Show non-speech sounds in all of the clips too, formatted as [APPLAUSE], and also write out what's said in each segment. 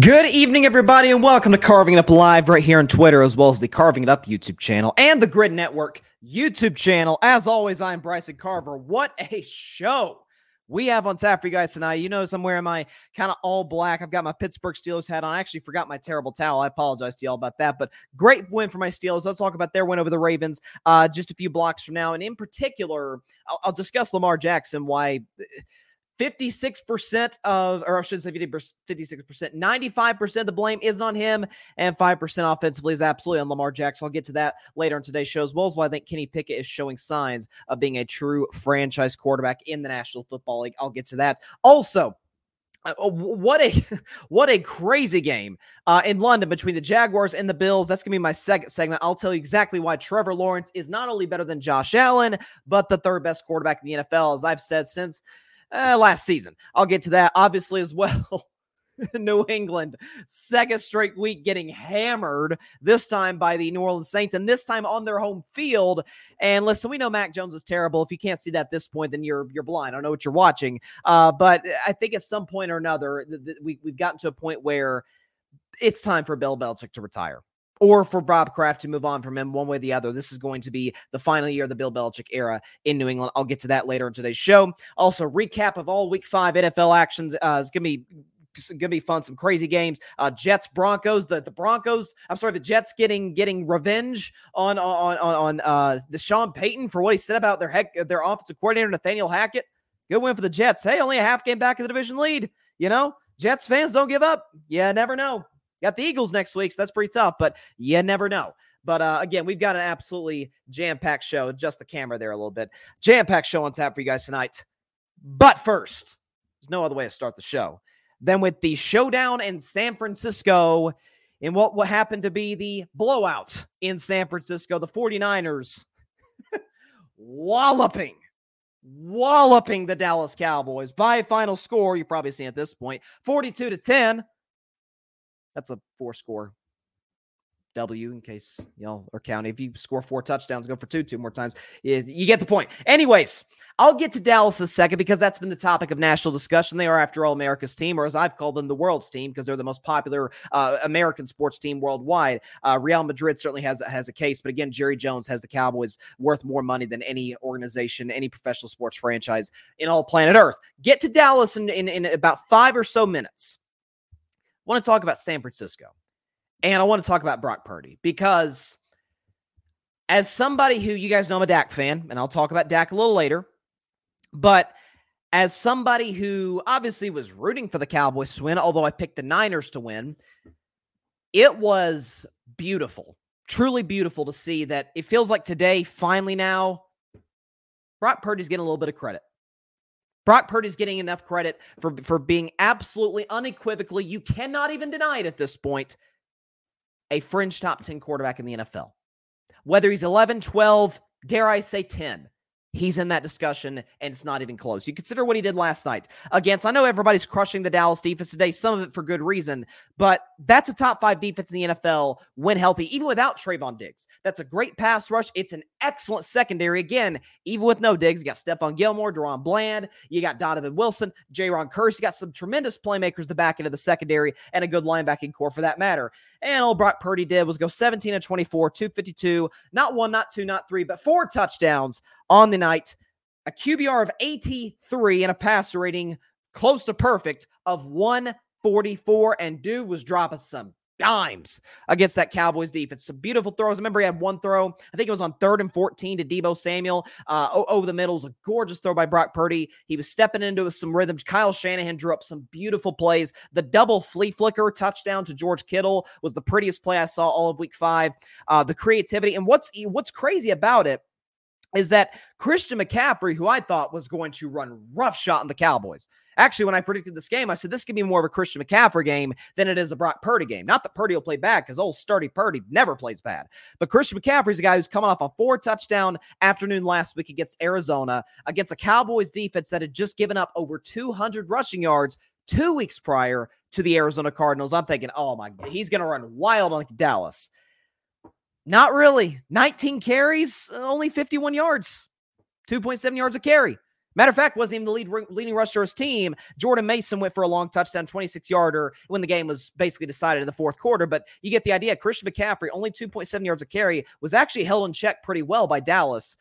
Good evening, everybody, and welcome to Carving It Up Live right here on Twitter, as well as the Carving It Up YouTube channel and the Grid Network YouTube channel. As always, I'm Bryson Carver. What a show we have on tap for you guys tonight. You notice I'm wearing my kind of all black. I've got my Pittsburgh Steelers hat on. I actually forgot my terrible towel. I apologize to y'all about that, but great win for my Steelers. Let's talk about their win over the Ravens uh, just a few blocks from now. And in particular, I'll, I'll discuss Lamar Jackson, why 56% of, or I shouldn't say 56%, 95% of the blame isn't on him, and 5% offensively is absolutely on Lamar Jackson. I'll get to that later in today's show, as well as why I think Kenny Pickett is showing signs of being a true franchise quarterback in the National Football League. I'll get to that. Also, uh, what a [LAUGHS] what a crazy game uh, in London between the Jaguars and the Bills. That's gonna be my second segment. I'll tell you exactly why Trevor Lawrence is not only better than Josh Allen, but the third best quarterback in the NFL, as I've said since uh, last season. I'll get to that obviously as well. [LAUGHS] New England, second straight week getting hammered, this time by the New Orleans Saints, and this time on their home field. And listen, we know Mac Jones is terrible. If you can't see that at this point, then you're you're blind. I don't know what you're watching. Uh, but I think at some point or another, th- th- we, we've gotten to a point where it's time for Bill Belichick to retire or for Bob Kraft to move on from him one way or the other. This is going to be the final year of the Bill Belichick era in New England. I'll get to that later in today's show. Also, recap of all week five NFL actions. Uh, it's going to be gonna be fun. Some crazy games. Uh, Jets, Broncos. The the Broncos. I'm sorry, the Jets getting getting revenge on on on on uh, the Sean Payton for what he said about their heck their offensive coordinator Nathaniel Hackett. Good win for the Jets. Hey, only a half game back in the division lead. You know, Jets fans don't give up. Yeah, never know. Got the Eagles next week, so that's pretty tough, but you never know. But uh, again, we've got an absolutely jam packed show. Adjust the camera there a little bit. Jam packed show on tap for you guys tonight. But first, there's no other way to start the show than with the showdown in San Francisco in what, what happened to be the blowout in San Francisco. The 49ers [LAUGHS] walloping, walloping the Dallas Cowboys by a final score. You're probably seeing at this point 42 to 10. That's a four score W in case y'all are counting. If you score four touchdowns, go for two, two more times. You get the point. Anyways, I'll get to Dallas a second because that's been the topic of national discussion. They are, after all, America's team, or as I've called them, the world's team, because they're the most popular uh, American sports team worldwide. Uh, Real Madrid certainly has has a case, but again, Jerry Jones has the Cowboys worth more money than any organization, any professional sports franchise in all planet Earth. Get to Dallas in, in, in about five or so minutes want to talk about San Francisco. And I want to talk about Brock Purdy because as somebody who you guys know I'm a Dak fan, and I'll talk about Dak a little later, but as somebody who obviously was rooting for the Cowboys to win, although I picked the Niners to win, it was beautiful, truly beautiful to see that it feels like today, finally now, Brock Purdy's getting a little bit of credit. Brock Purdy's getting enough credit for, for being absolutely unequivocally, you cannot even deny it at this point, a fringe top 10 quarterback in the NFL. Whether he's 11, 12, dare I say 10, He's in that discussion, and it's not even close. You consider what he did last night against. I know everybody's crushing the Dallas defense today, some of it for good reason, but that's a top five defense in the NFL when healthy, even without Trevon Diggs. That's a great pass rush. It's an excellent secondary. Again, even with no Diggs, you got Stephon Gilmore, DaRon Bland, you got Donovan Wilson, Jayron Kearse. You got some tremendous playmakers the back end of the secondary and a good linebacking core for that matter. And all Brock Purdy did was go 17 and 24, 252, not one, not two, not three, but four touchdowns on the night. A QBR of 83 and a passer rating close to perfect of 144. And dude was dropping some dimes against that Cowboys defense. Some beautiful throws. I remember he had one throw. I think it was on third and 14 to Deebo Samuel uh, over the middle. It was a gorgeous throw by Brock Purdy. He was stepping into some rhythm. Kyle Shanahan drew up some beautiful plays. The double flea flicker touchdown to George Kittle was the prettiest play I saw all of week five. Uh, the creativity. And what's, what's crazy about it is that Christian McCaffrey, who I thought was going to run rough shot on the Cowboys. Actually, when I predicted this game, I said this could be more of a Christian McCaffrey game than it is a Brock Purdy game. Not that Purdy will play bad because old sturdy Purdy never plays bad. But Christian McCaffrey's a guy who's coming off a four touchdown afternoon last week against Arizona, against a Cowboys defense that had just given up over 200 rushing yards two weeks prior to the Arizona Cardinals. I'm thinking, oh my, god, he's going to run wild on Dallas. Not really. 19 carries, only 51 yards, 2.7 yards a carry. Matter of fact, wasn't even the lead, leading rusher of his team. Jordan Mason went for a long touchdown, 26 yarder when the game was basically decided in the fourth quarter. But you get the idea. Christian McCaffrey, only 2.7 yards of carry, was actually held in check pretty well by Dallas.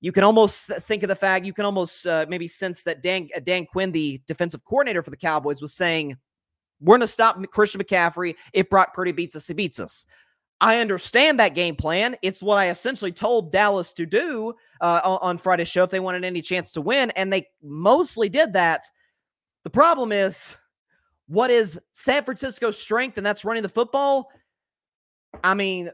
You can almost think of the fact, you can almost uh, maybe sense that Dan, uh, Dan Quinn, the defensive coordinator for the Cowboys, was saying, We're going to stop Christian McCaffrey. If Brock Purdy beats us, he beats us. I understand that game plan. It's what I essentially told Dallas to do uh, on Friday's show if they wanted any chance to win, and they mostly did that. The problem is, what is San Francisco's strength, and that's running the football? I mean,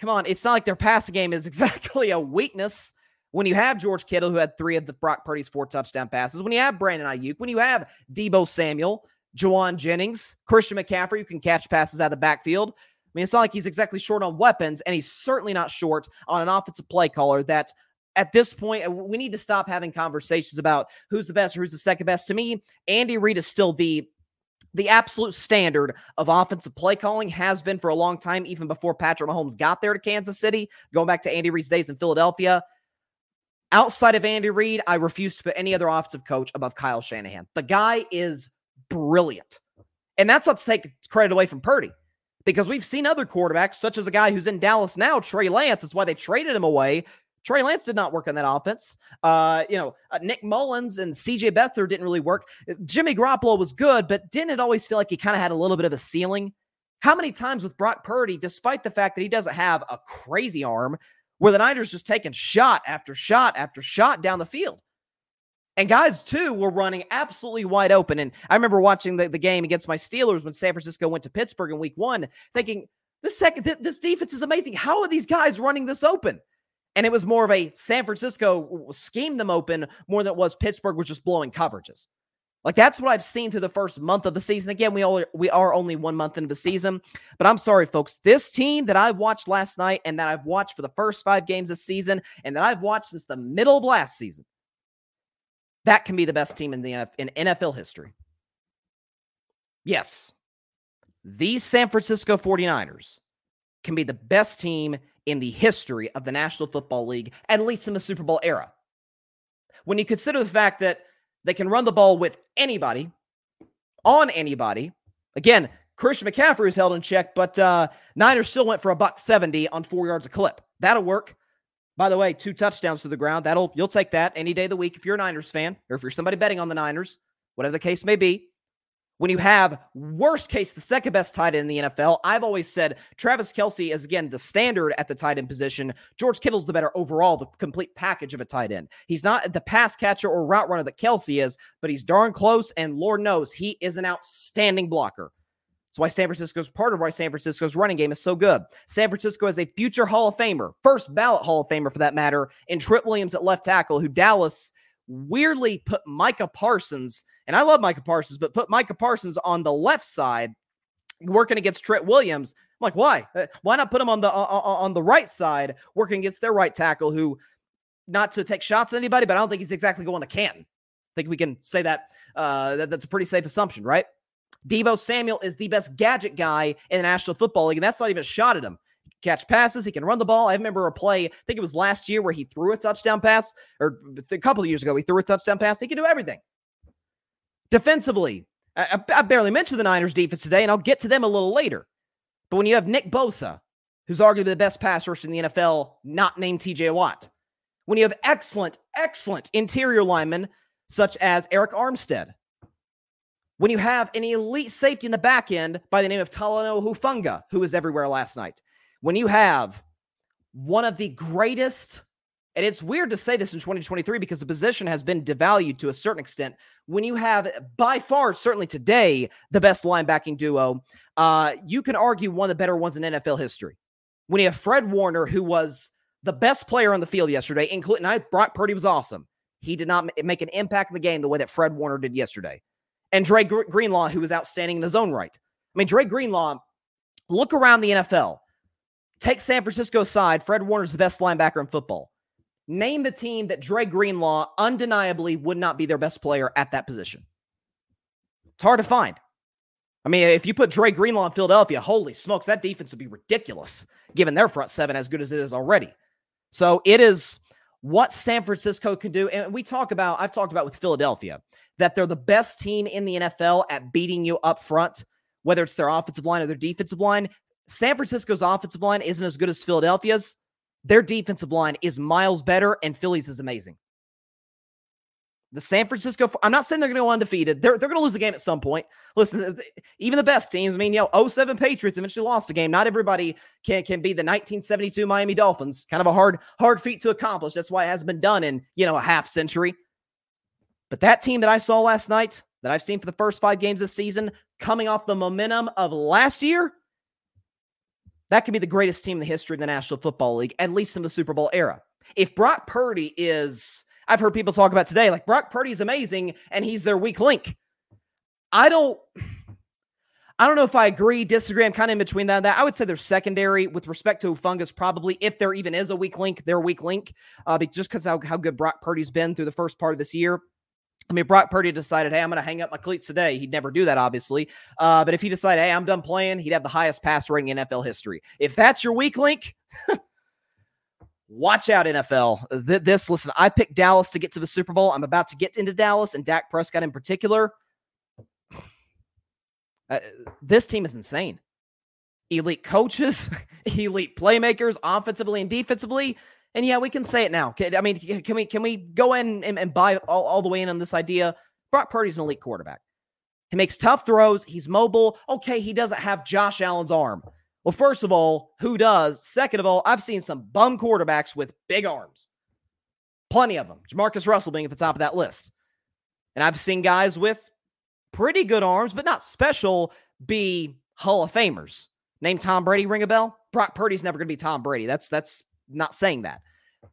come on, it's not like their passing game is [LAUGHS] exactly a weakness. When you have George Kittle, who had three of the Brock Purdy's four touchdown passes, when you have Brandon Aiyuk, when you have Deebo Samuel, Jauan Jennings, Christian McCaffrey, who can catch passes out of the backfield, I mean, it's not like he's exactly short on weapons, and he's certainly not short on an offensive play caller that at this point, we need to stop having conversations about who's the best or who's the second best. To me, Andy Reid is still the the absolute standard of offensive play calling has been for a long time, even before Patrick Mahomes got there to Kansas City, going back to Andy Reid's days in Philadelphia. Outside of Andy Reid, I refuse to put any other offensive coach above Kyle Shanahan. The guy is brilliant. And that's not to take credit away from Purdy because we've seen other quarterbacks, such as the guy who's in Dallas now, Trey Lance. That's why they traded him away. Trey Lance did not work in that offense. Uh, you know, uh, Nick Mullens and CJ Beathard didn't really work. Uh, Jimmy Garoppolo was good, but didn't it always feel like he kind of had a little bit of a ceiling? How many times with Brock Purdy, despite the fact that he doesn't have a crazy arm, where the Niners just taking shot after shot after shot down the field? And guys, too, were running absolutely wide open. And I remember watching the, the game against my Steelers when San Francisco went to Pittsburgh in week one, thinking, this second, th- this defense is amazing. How are these guys running this open? And it was more of a San Francisco schemed them open more than it was Pittsburgh was just blowing coverages. Like that's what I've seen through the first month of the season. Again, we all we are only one month into the season, but I'm sorry, folks. This team that I watched last night and that I've watched for the first five games this season, and that I've watched since the middle of last season, that can be the best team in the in NFL history. Yes, these San Francisco 49ers can be the best team in the history of the National Football League, at least in the Super Bowl era. When you consider the fact that they can run the ball with anybody, on anybody, again, Christian McCaffrey is held in check, but uh, Niners still went for a buck 70 on four yards of clip. That'll work. By the way, two touchdowns to the ground. That'll you'll take that any day of the week if you're a Niners fan or if you're somebody betting on the Niners, whatever the case may be. When you have worst case the second best tight end in the NFL, I've always said Travis Kelce is again the standard at the tight end position. George Kittle's the better overall, the complete package of a tight end. He's not the pass catcher or route runner that Kelce is, but he's darn close, and Lord knows he is an outstanding blocker. That's why San Francisco's part of why San Francisco's running game is so good. San Francisco is a future Hall of Famer, first ballot Hall of Famer for that matter, in Trent Williams at left tackle, who Dallas weirdly put Micah Parsons, and I love Micah Parsons, but put Micah Parsons on the left side working against Trent Williams. I'm like, why? Uh, why not put him on the on the right side working against their right tackle who not to take shots at anybody, but I don't think he's exactly going to Canton. I think we can say that, uh, that that's a pretty safe assumption, right? Deebo Samuel is the best gadget guy in the National Football League, and that's not even a shot at him. Catch passes, he can run the ball. I remember a play, I think it was last year, where he threw a touchdown pass, or a couple of years ago, he threw a touchdown pass. He can do everything. Defensively, I, I barely mentioned the Niners defense today, and I'll get to them a little later. But when you have Nick Bosa, who's arguably the best pass rusher in the NFL, not named TJ Watt, when you have excellent, excellent interior linemen such as Arik Armstead, when you have an elite safety in the back end by the name of Talanoa Hufanga, who was everywhere last night, when you have one of the greatest, and it's weird to say this in 2023 because the position has been devalued to a certain extent. When you have, by far, certainly today, the best linebacking duo, uh, you can argue one of the better ones in NFL history. When you have Fred Warner, who was the best player on the field yesterday, including I, Brock Purdy was awesome. He did not make an impact in the game the way that Fred Warner did yesterday and Dre Greenlaw, who was outstanding in his own right. I mean, Dre Greenlaw, look around the NFL. Take San Francisco's side. Fred Warner's the best linebacker in football. Name the team that Dre Greenlaw undeniably would not be their best player at that position. It's hard to find. I mean, if you put Dre Greenlaw in Philadelphia, holy smokes, that defense would be ridiculous given their front seven as good as it is already. So it is what San Francisco can do. And we talk about, I've talked about with Philadelphia, that they're the best team in the NFL at beating you up front, whether it's their offensive line or their defensive line. San Francisco's offensive line isn't as good as Philadelphia's. Their defensive line is miles better, and Philly's is amazing. The San Francisco, I'm not saying they're going to go undefeated. They're, they're going to lose a game at some point. Listen, even the best teams, I mean, you know, 07 Patriots eventually lost a game. Not everybody can, can be the 1972 Miami Dolphins. Kind of a hard, hard feat to accomplish. That's why it hasn't been done in, you know, a half century. But that team that I saw last night, that I've seen for the first five games this season, coming off the momentum of last year, that could be the greatest team in the history of the National Football League, at least in the Super Bowl era. If Brock Purdy is I've heard people talk about today, like Brock Purdy's amazing and he's their weak link. I don't. I don't know if I agree, disagree. I'm kind of in between that. that I would say they're secondary with respect to Fungus, probably if there even is a weak link, they're a weak link. Uh, just because how, how good Brock Purdy's been through the first part of this year. I mean, Brock Purdy decided, hey, I'm going to hang up my cleats today. He'd never do that, obviously. Uh, but if he decided, hey, I'm done playing, he'd have the highest pass rating in NFL history. If that's your weak link, [LAUGHS] Watch out, NFL. This, listen, I picked Dallas to get to the Super Bowl. I'm about to get into Dallas and Dak Prescott in particular. Uh, this team is insane. Elite coaches, [LAUGHS] elite playmakers, offensively and defensively. And yeah, we can say it now. I mean, can we can we go in and, and buy all, all the way in on this idea? Brock Purdy's an elite quarterback. He makes tough throws. He's mobile. Okay, he doesn't have Josh Allen's arm. Well, first of all, who does? Second of all, I've seen some bum quarterbacks with big arms. Plenty of them. Jamarcus Russell being at the top of that list. And I've seen guys with pretty good arms, but not special, be Hall of Famers. Name Tom Brady ring a bell? Brock Purdy's never going to be Tom Brady. That's that's not saying that.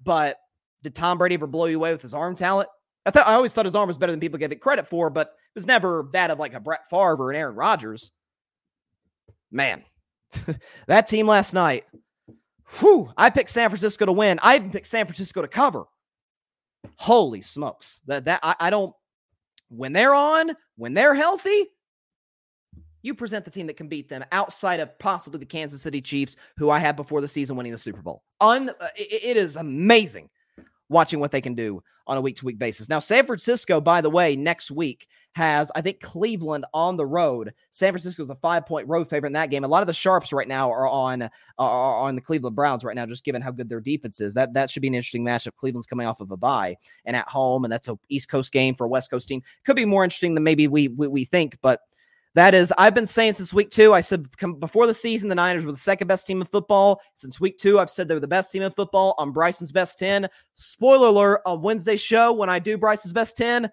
But did Tom Brady ever blow you away with his arm talent? I thought I always thought his arm was better than people gave it credit for, but it was never that of like a Brett Favre or an Aaron Rodgers. Man, [LAUGHS] that team last night, whew, I picked San Francisco to win. I even picked San Francisco to cover. Holy smokes. That that I, I don't when they're on, when they're healthy, you present the team that can beat them outside of possibly the Kansas City Chiefs, who I had before the season winning the Super Bowl. Un, uh, it, is amazing watching what they can do on a week to week basis. Now, San Francisco, by the way, next week has, I think, Cleveland on the road. San Francisco is a five point road favorite in that game. A lot of the sharps right now are on are on the Cleveland Browns right now, just given how good their defense is. That that should be an interesting matchup. Cleveland's coming off of a bye and at home, and that's a East Coast game for a West Coast team. Could be more interesting than maybe we we, we think, but that is, I've been saying since week two. I said before the season, the Niners were the second best team in football. Since week two, I've said they were the best team in football on Bryson's best 10. Spoiler alert on Wednesday's show, when I do Bryson's best 10,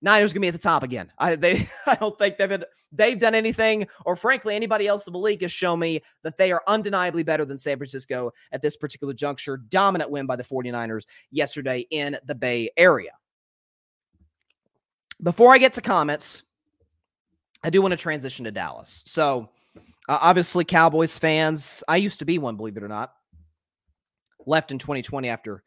Niners gonna be at the top again. I they [LAUGHS] I don't think they've they've done anything, or frankly, anybody else in the league has shown me that they are undeniably better than San Francisco at this particular juncture. Dominant win by the 49ers yesterday in the Bay Area. Before I get to comments, I do want to transition to Dallas. So, uh, obviously, Cowboys fans, I used to be one, believe it or not. Left in 2020 after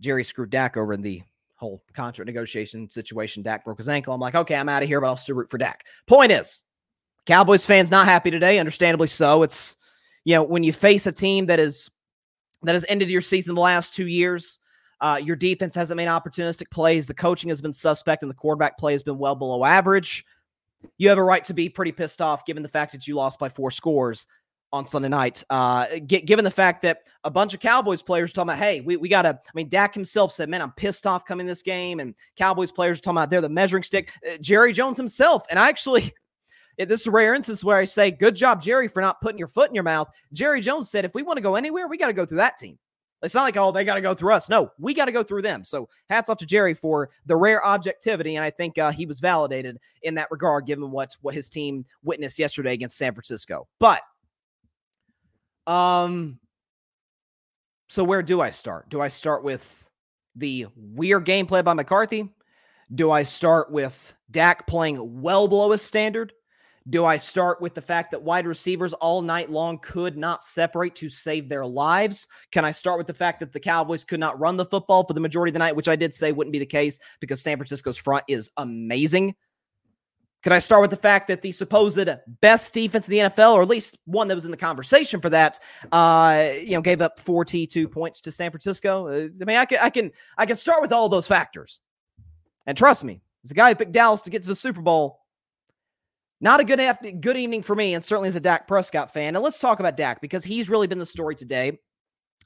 Jerry screwed Dak over in the whole contract negotiation situation. Dak broke his ankle. I'm like, okay, I'm out of here, but I'll still root for Dak. Point is, Cowboys fans not happy today, understandably so. It's, you know, when you face a team that is that has ended your season the last two years, uh, your defense hasn't made opportunistic plays. The coaching has been suspect, and the quarterback play has been well below average you have a right to be pretty pissed off given the fact that you lost by four scores on Sunday night. Uh, g- given the fact that a bunch of Cowboys players are talking about, hey, we, we got to, I mean, Dak himself said, man, I'm pissed off coming this game. And Cowboys players are talking about they're the measuring stick. Uh, Jerry Jones himself. And I actually, [LAUGHS] this is rare instance where I say, good job, Jerry, for not putting your foot in your mouth. Jerry Jones said, if we want to go anywhere, we got to go through that team. It's not like, oh, they got to go through us. No, we got to go through them. So hats off to Jerry for the rare objectivity. And I think uh, he was validated in that regard, given what, what his team witnessed yesterday against San Francisco. But, um, so where do I start? Do I start with the weird gameplay by McCarthy? Do I start with Dak playing well below his standard? Do I start with the fact that wide receivers all night long could not separate to save their lives? Can I start with the fact that the Cowboys could not run the football for the majority of the night, which I did say wouldn't be the case because San Francisco's front is amazing? Can I start with the fact that the supposed best defense in the NFL, or at least one that was in the conversation for that, uh, you know, gave up 42 points to San Francisco? Uh, I mean, I can, I can, I can start with all those factors. And trust me, as a guy who picked Dallas to get to the Super Bowl, not a good after, good evening for me, and certainly as a Dak Prescott fan. And let's talk about Dak because he's really been the story today.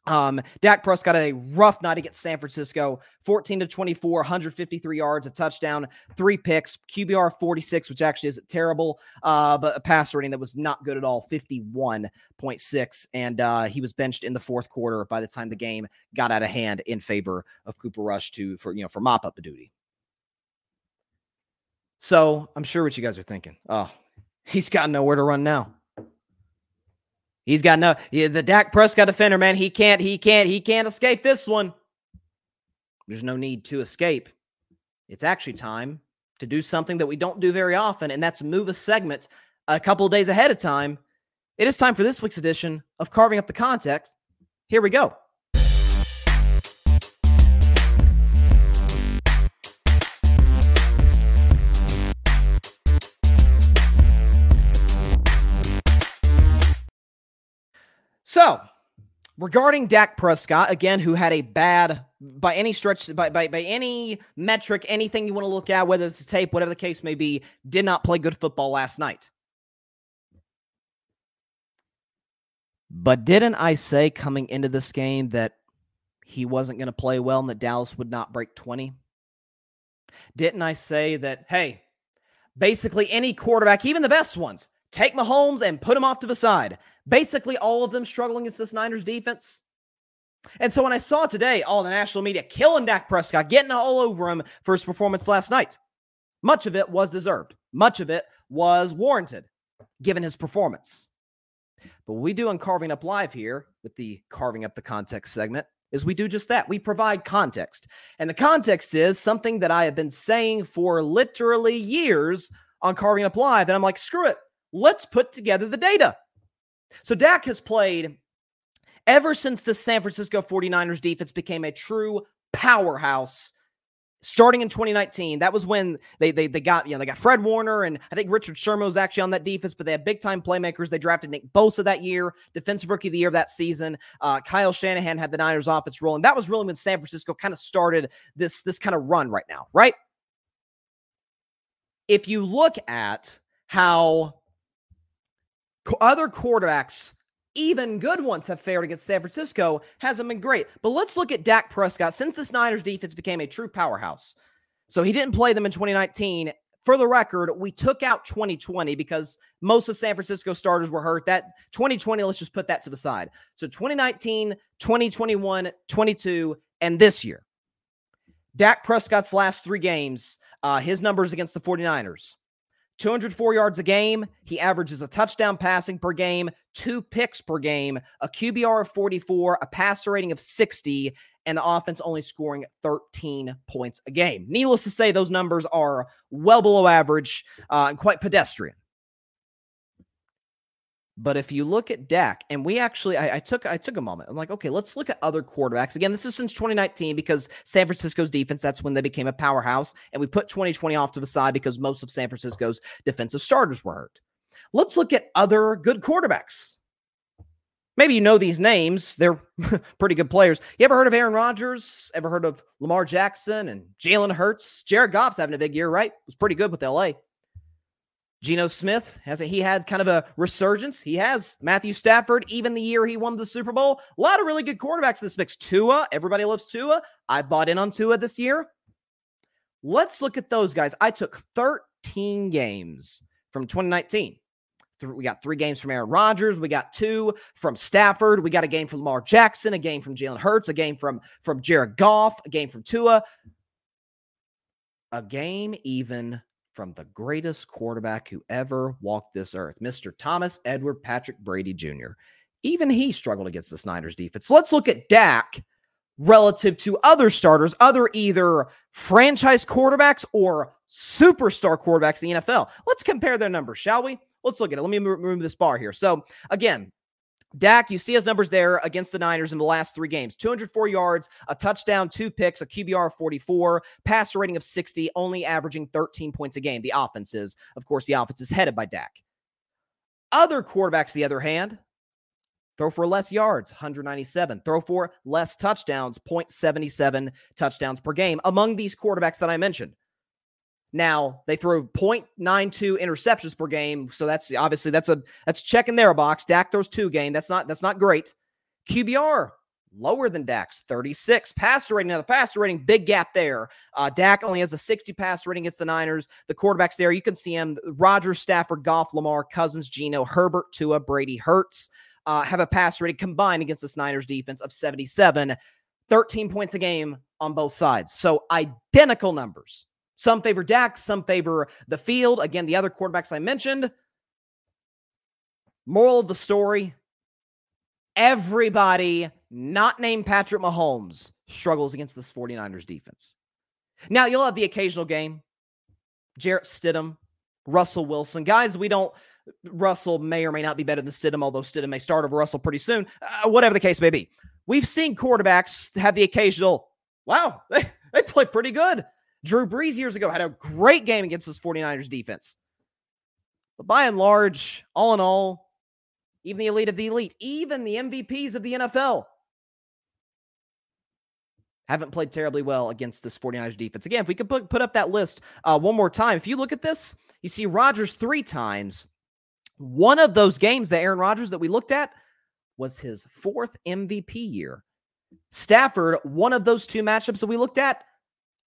Um, Dak Prescott had a rough night against San Francisco, 14 to 24, 153 yards, a touchdown, three picks, QBR 46, which actually isn't terrible, uh, but a pass rating that was not good at all, 51.6. And uh, he was benched in the fourth quarter by the time the game got out of hand in favor of Cooper Rush to for you know for mop up duty. So I'm sure what you guys are thinking. Oh, he's got nowhere to run now. He's got no yeah, the Dak Prescott defender, man. He can't, he can't, he can't escape this one. There's no need to escape. It's actually time to do something that we don't do very often, and that's move a segment a couple days ahead of time. It is time for this week's edition of Carving Up the Context. Here we go. So, regarding Dak Prescott, again, who had a bad, by any stretch, by, by, by any metric, anything you want to look at, whether it's a tape, whatever the case may be, did not play good football last night. But didn't I say coming into this game that he wasn't going to play well and that Dallas would not break 20? Didn't I say that, hey, basically any quarterback, even the best ones, take Mahomes and put him off to the side? basically all of them struggling against this Niners defense. And so when I saw today all the national media killing Dak Prescott, getting all over him for his performance last night, much of it was deserved. Much of it was warranted given his performance. But what we do on Carving Up Live here with the Carving Up the Context segment is we do just that. We provide context. And the context is something that I have been saying for literally years on Carving Up Live. And I'm like, screw it. Let's put together the data. So Dak has played ever since the San Francisco 49ers defense became a true powerhouse starting in 2019 that was when they, they they got you know they got fred warner and i think richard sherman was actually on that defense but they had big time playmakers. They drafted nick bosa that year defensive rookie of the year of that season. Uh, kyle shanahan had the niners offense rolling. That was really when san francisco kind of started this this kind of run right now right? If you look at how other quarterbacks, even good ones, have fared against San Francisco, hasn't been great. But let's look at Dak Prescott since the Niners defense became a true powerhouse. So he didn't play them in 2019. For the record, we took out 2020 because most of San Francisco starters were hurt. That 2020, let's just put that to the side. So 2019, 2021, 22, and this year. Dak Prescott's last three games, uh, his numbers against the 49ers 204 yards a game. He averages a touchdown passing per game, two picks per game, a QBR of 44, a passer rating of 60, and the offense only scoring 13 points a game. Needless to say, those numbers are well below average uh, and quite pedestrian. But if you look at Dak, and we actually, I, I, took, I took a moment. I'm like, okay, let's look at other quarterbacks. Again, this is since 2019 because San Francisco's defense. That's when they became a powerhouse, and we put 2020 off to the side because most of San Francisco's defensive starters were hurt. Let's look at other good quarterbacks. Maybe you know these names; they're [LAUGHS] pretty good players. You ever heard of Aaron Rodgers? Ever heard of Lamar Jackson and Jalen Hurts? Jared Goff's having a big year, right? Was pretty good with LA. Geno Smith, hasn't he had kind of a resurgence? He has. Matthew Stafford, even the year he won the Super Bowl. A lot of really good quarterbacks in this mix. Tua, everybody loves Tua. I bought in on Tua this year. Let's look at those guys. I took 13 games from 2019. We got three games from Aaron Rodgers. We got two from Stafford. We got a game from Lamar Jackson, a game from Jalen Hurts, a game from from Jared Goff, a game from Tua, a game even from the greatest quarterback who ever walked this earth, Mr. Thomas Edward Patrick Brady Jr. Even he struggled against the Niners defense. let's look at Dak relative to other starters, other either franchise quarterbacks or superstar quarterbacks in the NFL. Let's compare their numbers, shall we? Let's look at it. Let me remove this bar here. So, again, Dak, you see his numbers there against the Niners in the last three games 204 yards, a touchdown, two picks, a QBR of 44, passer rating of 60, only averaging 13 points a game. The offense is, of course, the offense is headed by Dak. Other quarterbacks, the other hand, throw for less yards, 197, throw for less touchdowns, 0.77 touchdowns per game among these quarterbacks that I mentioned. Now they throw 0.92 interceptions per game, so that's obviously that's a that's checking their box. Dak throws two game. That's not that's not great. QBR lower than Dak's 36 passer rating. Now the passer rating, big gap there. Uh, Dak only has a 60 passer rating against the Niners. The quarterbacks there, you can see him: Rodgers, Stafford, Goff, Lamar, Cousins, Geno, Herbert, Tua, Brady, Hurts. Uh, have a pass rating combined against this Niners defense of 77, 13 points a game on both sides. So identical numbers. Some favor Dak, some favor the field. Again, the other quarterbacks I mentioned. Moral of the story everybody not named Patrick Mahomes struggles against this 49ers defense. Now, you'll have the occasional game. Jarrett Stidham, Russell Wilson. Guys, we don't. Russell may or may not be better than Stidham, although Stidham may start over Russell pretty soon. Uh, whatever the case may be. We've seen quarterbacks have the occasional, wow, they, they play pretty good. Drew Brees years ago had a great game against this 49ers defense. But by and large, all in all, even the elite of the elite, even the MVPs of the NFL, haven't played terribly well against this 49ers defense. Again, if we could put, put up that list uh, one more time, if you look at this, you see Rodgers three times. One of those games that Aaron Rodgers that we looked at was his fourth MVP year. Stafford, one of those two matchups that we looked at,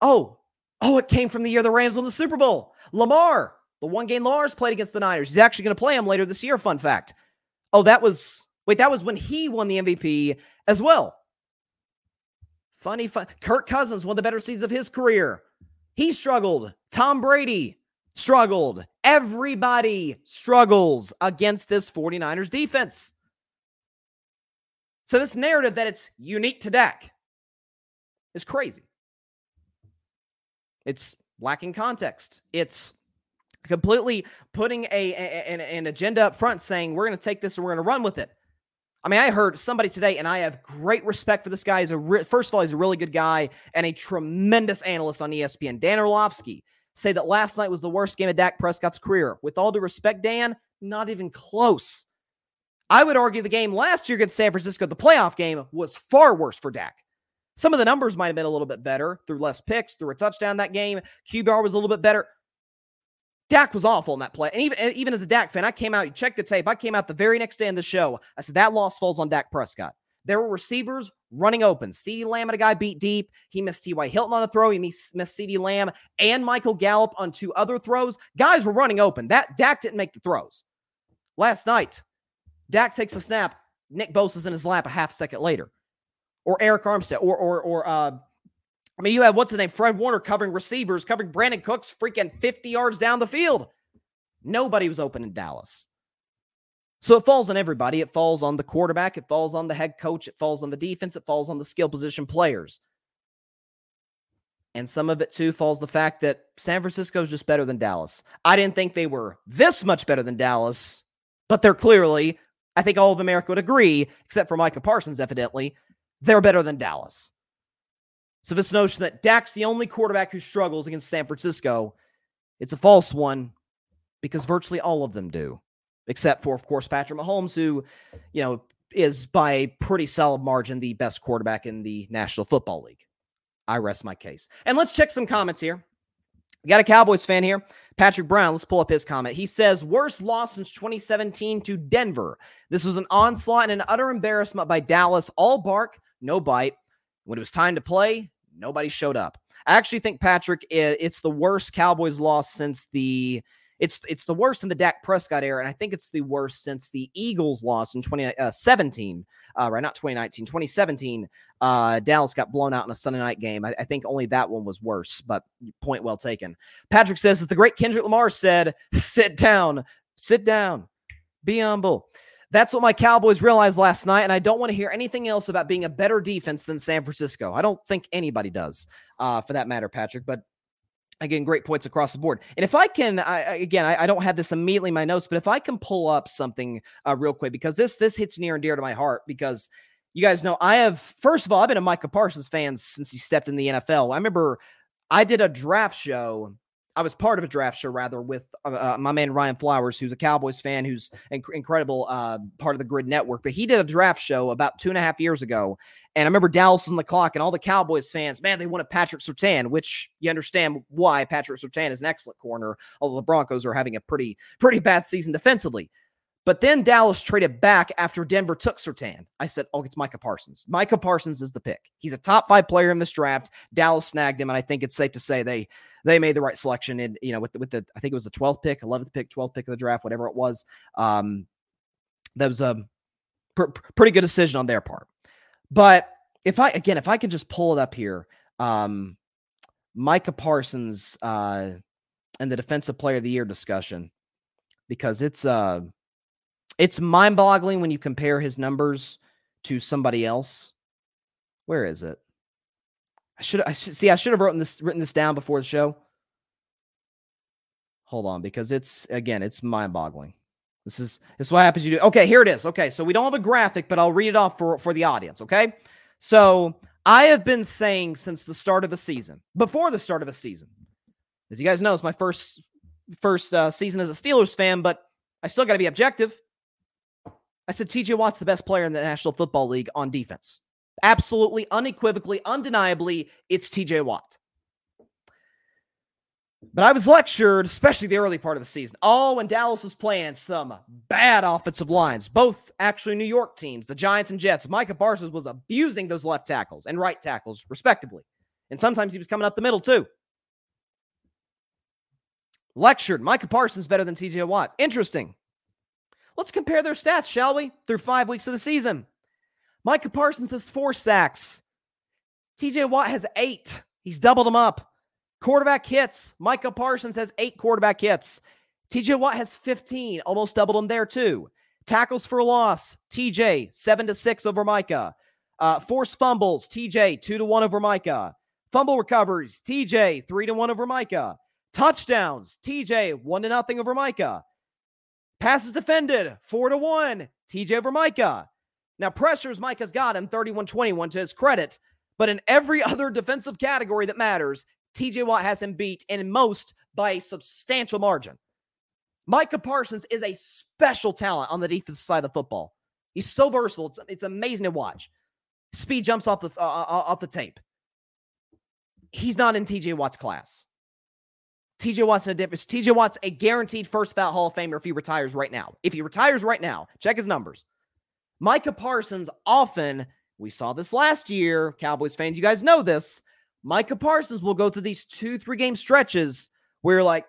oh, Oh, it came from the year the Rams won the Super Bowl. Lamar, the one game Lamar's played against the Niners. He's actually going to play him later this year. Fun fact. Oh, that was wait, that was when he won the MVP as well. Funny, fun. Kirk Cousins, one of the better seasons of his career. He struggled. Tom Brady struggled. Everybody struggles against this 49ers defense. So, this narrative that it's unique to Dak is crazy. It's lacking context. It's completely putting a, a an, agenda up front saying we're going to take this and we're going to run with it. I mean, I heard somebody today, and I have great respect for this guy. He's a re- first of all, he's a really good guy and a tremendous analyst on ESPN. Dan Orlovsky say that last night was the worst game of Dak Prescott's career. With all due respect, Dan, not even close. I would argue the game last year against San Francisco, the playoff game, was far worse for Dak. Some of the numbers might have been a little bit better through less picks, through a touchdown that game. QBR was a little bit better. Dak was awful in that play. And even, even as a Dak fan, I came out, you check the tape. I came out the very next day in the show. I said, that loss falls on Dak Prescott. There were receivers running open. CeeDee Lamb and a guy beat deep. He missed T.Y. Hilton on a throw. He missed, missed CeeDee Lamb and Michael Gallup on two other throws. Guys were running open. That Dak didn't make the throws. Last night, Dak takes a snap. Nick Bosa's in his lap a half second later or Arik Armstead or or or uh, I mean, you had what's the name? Fred Warner covering receivers, covering Brandin Cooks freaking 50 yards down the field. Nobody was open in Dallas. So it falls on everybody. It falls on the quarterback. It falls on the head coach. It falls on the defense. It falls on the skill position players. And some of it too falls the fact that San Francisco is just better than Dallas. I didn't think they were this much better than Dallas, but they're clearly, I think all of America would agree, except for Micah Parsons, evidently, they're better than Dallas. So this notion that Dak's the only quarterback who struggles against San Francisco, it's a false one because virtually all of them do, except for, of course, Patrick Mahomes, who, you know, is by a pretty solid margin the best quarterback in the National Football League. I rest my case. And let's check some comments here. We got a Cowboys fan here, Patrick Brown. Let's pull up his comment. He says, Worst loss since 2017 to Denver. This was an onslaught and an utter embarrassment by Dallas. All bark, no bite. When it was time to play, nobody showed up. I actually think Patrick, it's the worst Cowboys loss since the it's it's the worst in the Dak Prescott era, and I think it's the worst since the Eagles loss in 2017, uh, uh, right? Not 2019, 2017. Uh, Dallas got blown out in a Sunday night game. I, I, think only that one was worse, but point well taken. Patrick says, as the great Kendrick Lamar said, sit down, sit down, be humble. That's what my Cowboys realized last night, and I don't want to hear anything else about being a better defense than San Francisco. I don't think anybody does, uh, for that matter, Patrick. But Again, great points across the board. And if I can, I, again, I, I, don't have this immediately in my notes, but if I can pull up something uh, real quick because this this hits near and dear to my heart because you guys know I have. First of all, I've been a Micah Parsons fan since he stepped in the NFL. I remember I did a draft show I was part of a draft show rather with uh, uh, my man Ryan Flowers, who's a Cowboys fan, who's incredible uh, part of the Grid Network. But he did a draft show about two and a half years ago, and I remember Dallas on the clock, and all the Cowboys fans, man, they wanted Patrick Surtain, which you understand why Patrick Surtain is an excellent corner, although the Broncos are having a pretty pretty bad season defensively. But then Dallas traded back after Denver took Surtain. I said, oh, it's Micah Parsons. Micah Parsons is the pick. He's a top five player in this draft. Dallas snagged him, and I think it's safe to say they they made the right selection. And you know, with the, with the I think it was the 12th pick, 11th pick, 12th pick of the draft, whatever it was. Um, that was a pr- pretty good decision on their part. But if I again, if I can just pull it up here, um, Micah Parsons uh, and the defensive player of the year discussion because it's uh it's mind boggling when you compare his numbers to somebody else. Where is it? I should I should see I should have written this written this down before the show. Hold on, because it's again, it's mind boggling. This is this is what happens. You do okay. Here it is. Okay, so we don't have a graphic, but I'll read it off for for the audience. Okay, so I have been saying since the start of the season, before the start of the season, as you guys know, it's my first first uh, season as a Steelers fan, but I still got to be objective. I said TJ Watt's the best player in the National Football League on defense. Absolutely, unequivocally, undeniably, it's TJ Watt. But I was lectured, especially the early part of the season. Oh, when Dallas was playing some bad offensive lines, both actually New York teams, the Giants and Jets. Micah Parsons was abusing those left tackles and right tackles, respectively. And sometimes he was coming up the middle, too. Lectured, Micah Parsons is better than TJ Watt. Interesting. Let's compare their stats, shall we? Through five weeks of the season. Micah Parsons has four sacks. TJ Watt has eight. He's doubled them up. Quarterback hits. Micah Parsons has eight quarterback hits. TJ Watt has 15, almost doubled them there too. Tackles for loss. TJ, seven to six over Micah. Uh, fumbles. TJ, two to one over Micah. Fumble recoveries. TJ, three to one over Micah. Touchdowns. TJ, one to nothing over Micah. Passes defended, four to one. TJ over Micah. Now, pressures, Mike has got him 31 21 to his credit. But in every [LAUGHS] other defensive category that matters, TJ Watt has him beat in most by a substantial margin. Micah Parsons is a special talent on the defensive side of the football. He's so versatile. It's, it's amazing to watch. Speed jumps off the uh, uh, uh off the tape. He's not in TJ Watt's class. TJ Watt's a difference. TJ Watt's a guaranteed first ballot Hall of Famer if he retires right now. If he retires right now, check his numbers. Micah Parsons often, we saw this last year, Cowboys fans, you guys know this. Micah Parsons will go through these two, three game stretches where you're like,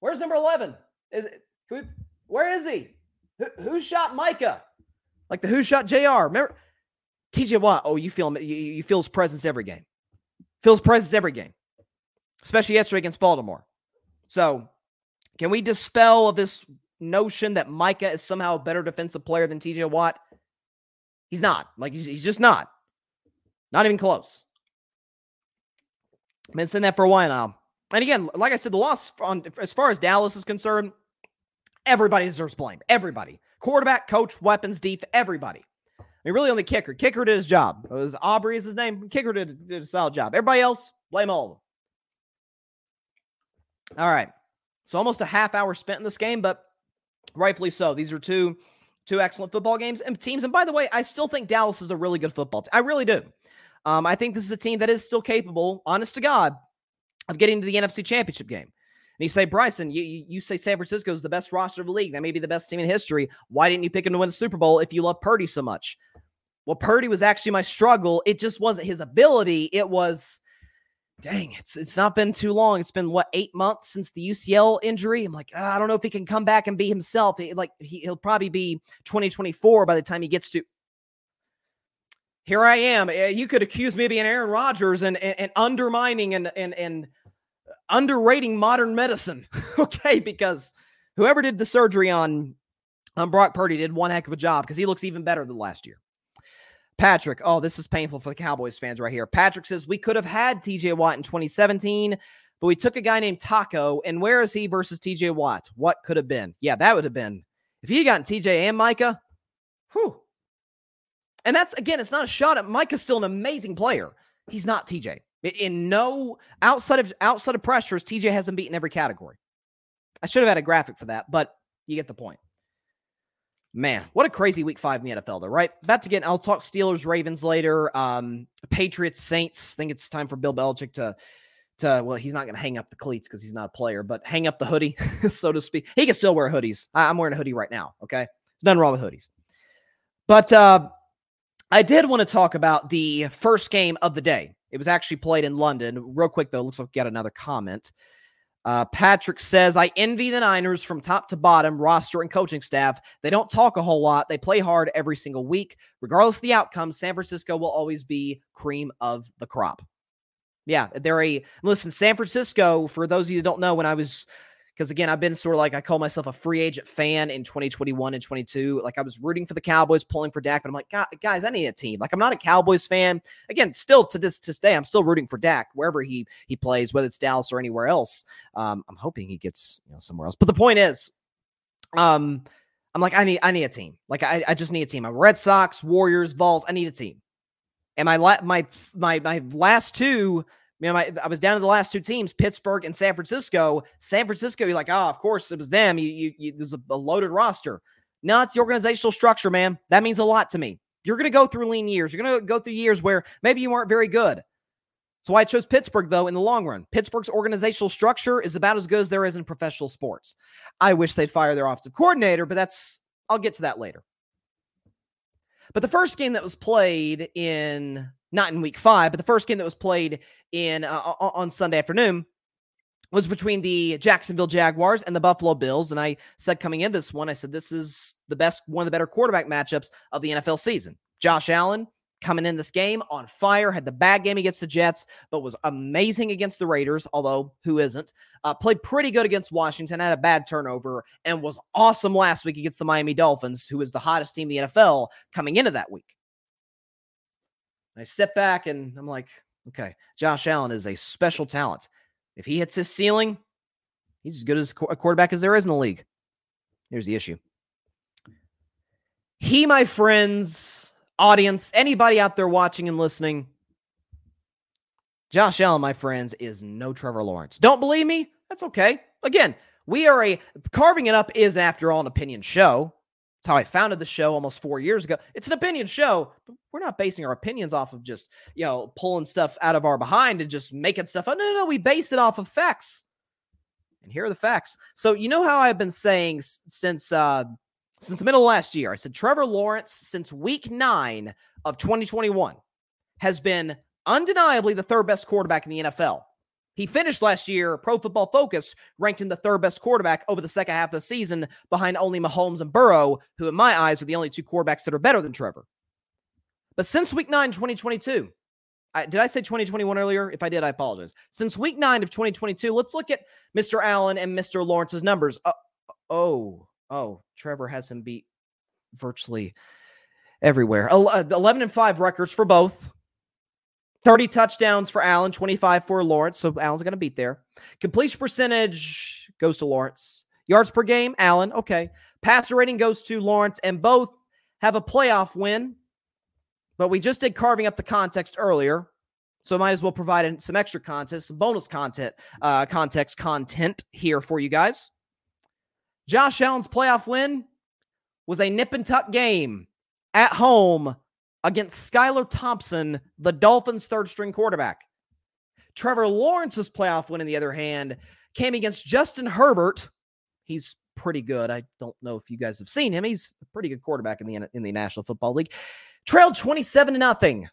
where's number 11? Is it, we, where is he? Who, who, shot Micah? Like the who shot JR. Remember TJ Watt? Oh, you feel him, you, you feel his presence every game. Feels presence every game especially yesterday against Baltimore. So, can we dispel of this notion that Micah is somehow a better defensive player than TJ Watt? He's not. Like, he's, he's just not. Not even close. Been saying that for a while now. And again, like I said, the loss on as far as Dallas is concerned, everybody deserves blame. Everybody. Quarterback, coach, weapons, deep, everybody. I mean, really only kicker. Kicker did his job. It was Aubrey is his name. Kicker did, did a solid job. Everybody else, blame all of them. All right. So almost a half hour spent in this game, but rightfully so. These are two two excellent football games and teams. And by the way, I still think Dallas is a really good football team. I really do. Um, I think this is a team that is still capable, honest to God, of getting to the NFC Championship game. And you say, Bryson, you, you say San Francisco is the best roster of the league. That may be the best team in history. Why didn't you pick him to win the Super Bowl if you love Purdy so much? Well, Purdy was actually my struggle. It just wasn't his ability. It was dang, it's it's not been too long. It's been what eight months since the UCL injury. I'm like, oh, I don't know if he can come back and be himself. He, like he, he'll probably be 2024 by the time he gets to. Here I am. Eh, you could accuse me of being Aaron Rodgers and, and, and undermining and and and underrating modern medicine. [LAUGHS] okay, because whoever did the surgery on on Brock Purdy did one heck of a job because he looks even better than last year. Patrick, oh, this is painful for the Cowboys fans right here. Patrick says we could have had TJ Watt in 2017, but we took a guy named Taco, and where is he versus TJ Watt? What could have been? Yeah, that would have been if he had gotten TJ and Micah. Whew. And that's again, it's not a shot at Micah's still an amazing player. He's not TJ. In no outside of outside of pressures, TJ hasn't beaten every category. I should have had a graphic for that, but you get the point. Man, what a crazy week five in the NFL, though, right? About to get, I'll talk Steelers, Ravens later. Um, Patriots, Saints. I think it's time for Bill Belichick to, to well, he's not going to hang up the cleats because he's not a player, but hang up the hoodie, [LAUGHS] so to speak. He can still wear hoodies. I, am wearing a hoodie right now. Okay. There's nothing wrong with hoodies. But uh, I did want to talk about the first game of the day. It was actually played in London. Real quick, though, looks like we got another comment. Uh, Patrick says, I envy the Niners from top to bottom, roster and coaching staff. They don't talk a whole lot. They play hard every single week. Regardless of the outcome, San Francisco will always be cream of the crop. Yeah, they're a listen, San Francisco, for those of you that don't know, when I was because again, I've been sort of like I call myself a free agent fan in 2021 and 22. Like I was rooting for the Cowboys, pulling for Dak, but I'm like, guys, I need a team. Like I'm not a Cowboys fan. Again, still to this to day, I'm still rooting for Dak wherever he he plays, whether it's Dallas or anywhere else. Um, I'm hoping he gets you know somewhere else. But the point is, um, I'm like, I need I need a team. Like I, I just need a team. I'm Red Sox, Warriors, Vols. I need a team. And my my my my last two know, I was down to the last two teams, Pittsburgh and San Francisco. San Francisco, you're like, oh, of course it was them. You, you, you there's a, a loaded roster. No, it's the organizational structure, man. That means a lot to me. You're going to go through lean years. You're going to go through years where maybe you weren't very good. That's why I chose Pittsburgh, though, in the long run. Pittsburgh's organizational structure is about as good as there is in professional sports. I wish they'd fire their offensive coordinator, but that's, I'll get to that later. But the first game that was played in not in week five, but the first game that was played in uh, on Sunday afternoon was between the Jacksonville Jaguars and the Buffalo Bills. And I said coming in this one, I said this is the best, one of the better quarterback matchups of the NFL season. Josh Allen coming in this game on fire, had the bad game against the Jets, but was amazing against the Raiders, although who isn't? Uh, played pretty good against Washington, had a bad turnover, and was awesome last week against the Miami Dolphins, who is the hottest team in the NFL coming into that week. I step back and I'm like, okay, Josh Allen is a special talent. If he hits his ceiling, he's as good as a quarterback as there is in the league. Here's the issue. He, my friends, audience, anybody out there watching and listening, Josh Allen, my friends, is no Trevor Lawrence. Don't believe me? That's okay. Again, we are a carving it up is after all an opinion show. It's how I founded the show almost four years ago. It's an opinion show, but we're not basing our opinions off of just, you know, pulling stuff out of our behind and just making stuff up. No, no, no. We base it off of facts. And here are the facts. So you know how I've been saying since uh since the middle of last year, I said Trevor Lawrence since week nine of 2021 has been undeniably the third best quarterback in the NFL. He finished last year, Pro Football Focus ranked him the third best quarterback over the second half of the season, behind only Mahomes and Burrow, who, in my eyes, are the only two quarterbacks that are better than Trevor. But since week nine, 2022, I, did I say 2021 earlier? If I did, I apologize. Since week nine of 2022, let's look at Mr. Allen and Mr. Lawrence's numbers. Uh, oh, oh, Trevor has him beat virtually everywhere. 11 and 5 records for both. 30 touchdowns for Allen, 25 for Lawrence. So Allen's going to beat there. Completion percentage goes to Lawrence. Yards per game, Allen. Okay. Passer rating goes to Lawrence, and both have a playoff win. But we just did carving up the context earlier. So might as well provide some extra content, some bonus content, uh, context content here for you guys. Josh Allen's playoff win was a nip and tuck game at home against Skylar Thompson, the Dolphins' third string quarterback. Trevor Lawrence's playoff win, on the other hand, came against Justin Herbert. He's pretty good. I don't know if you guys have seen him. He's a pretty good quarterback in the in the National Football League. Trailed 27 to nothing.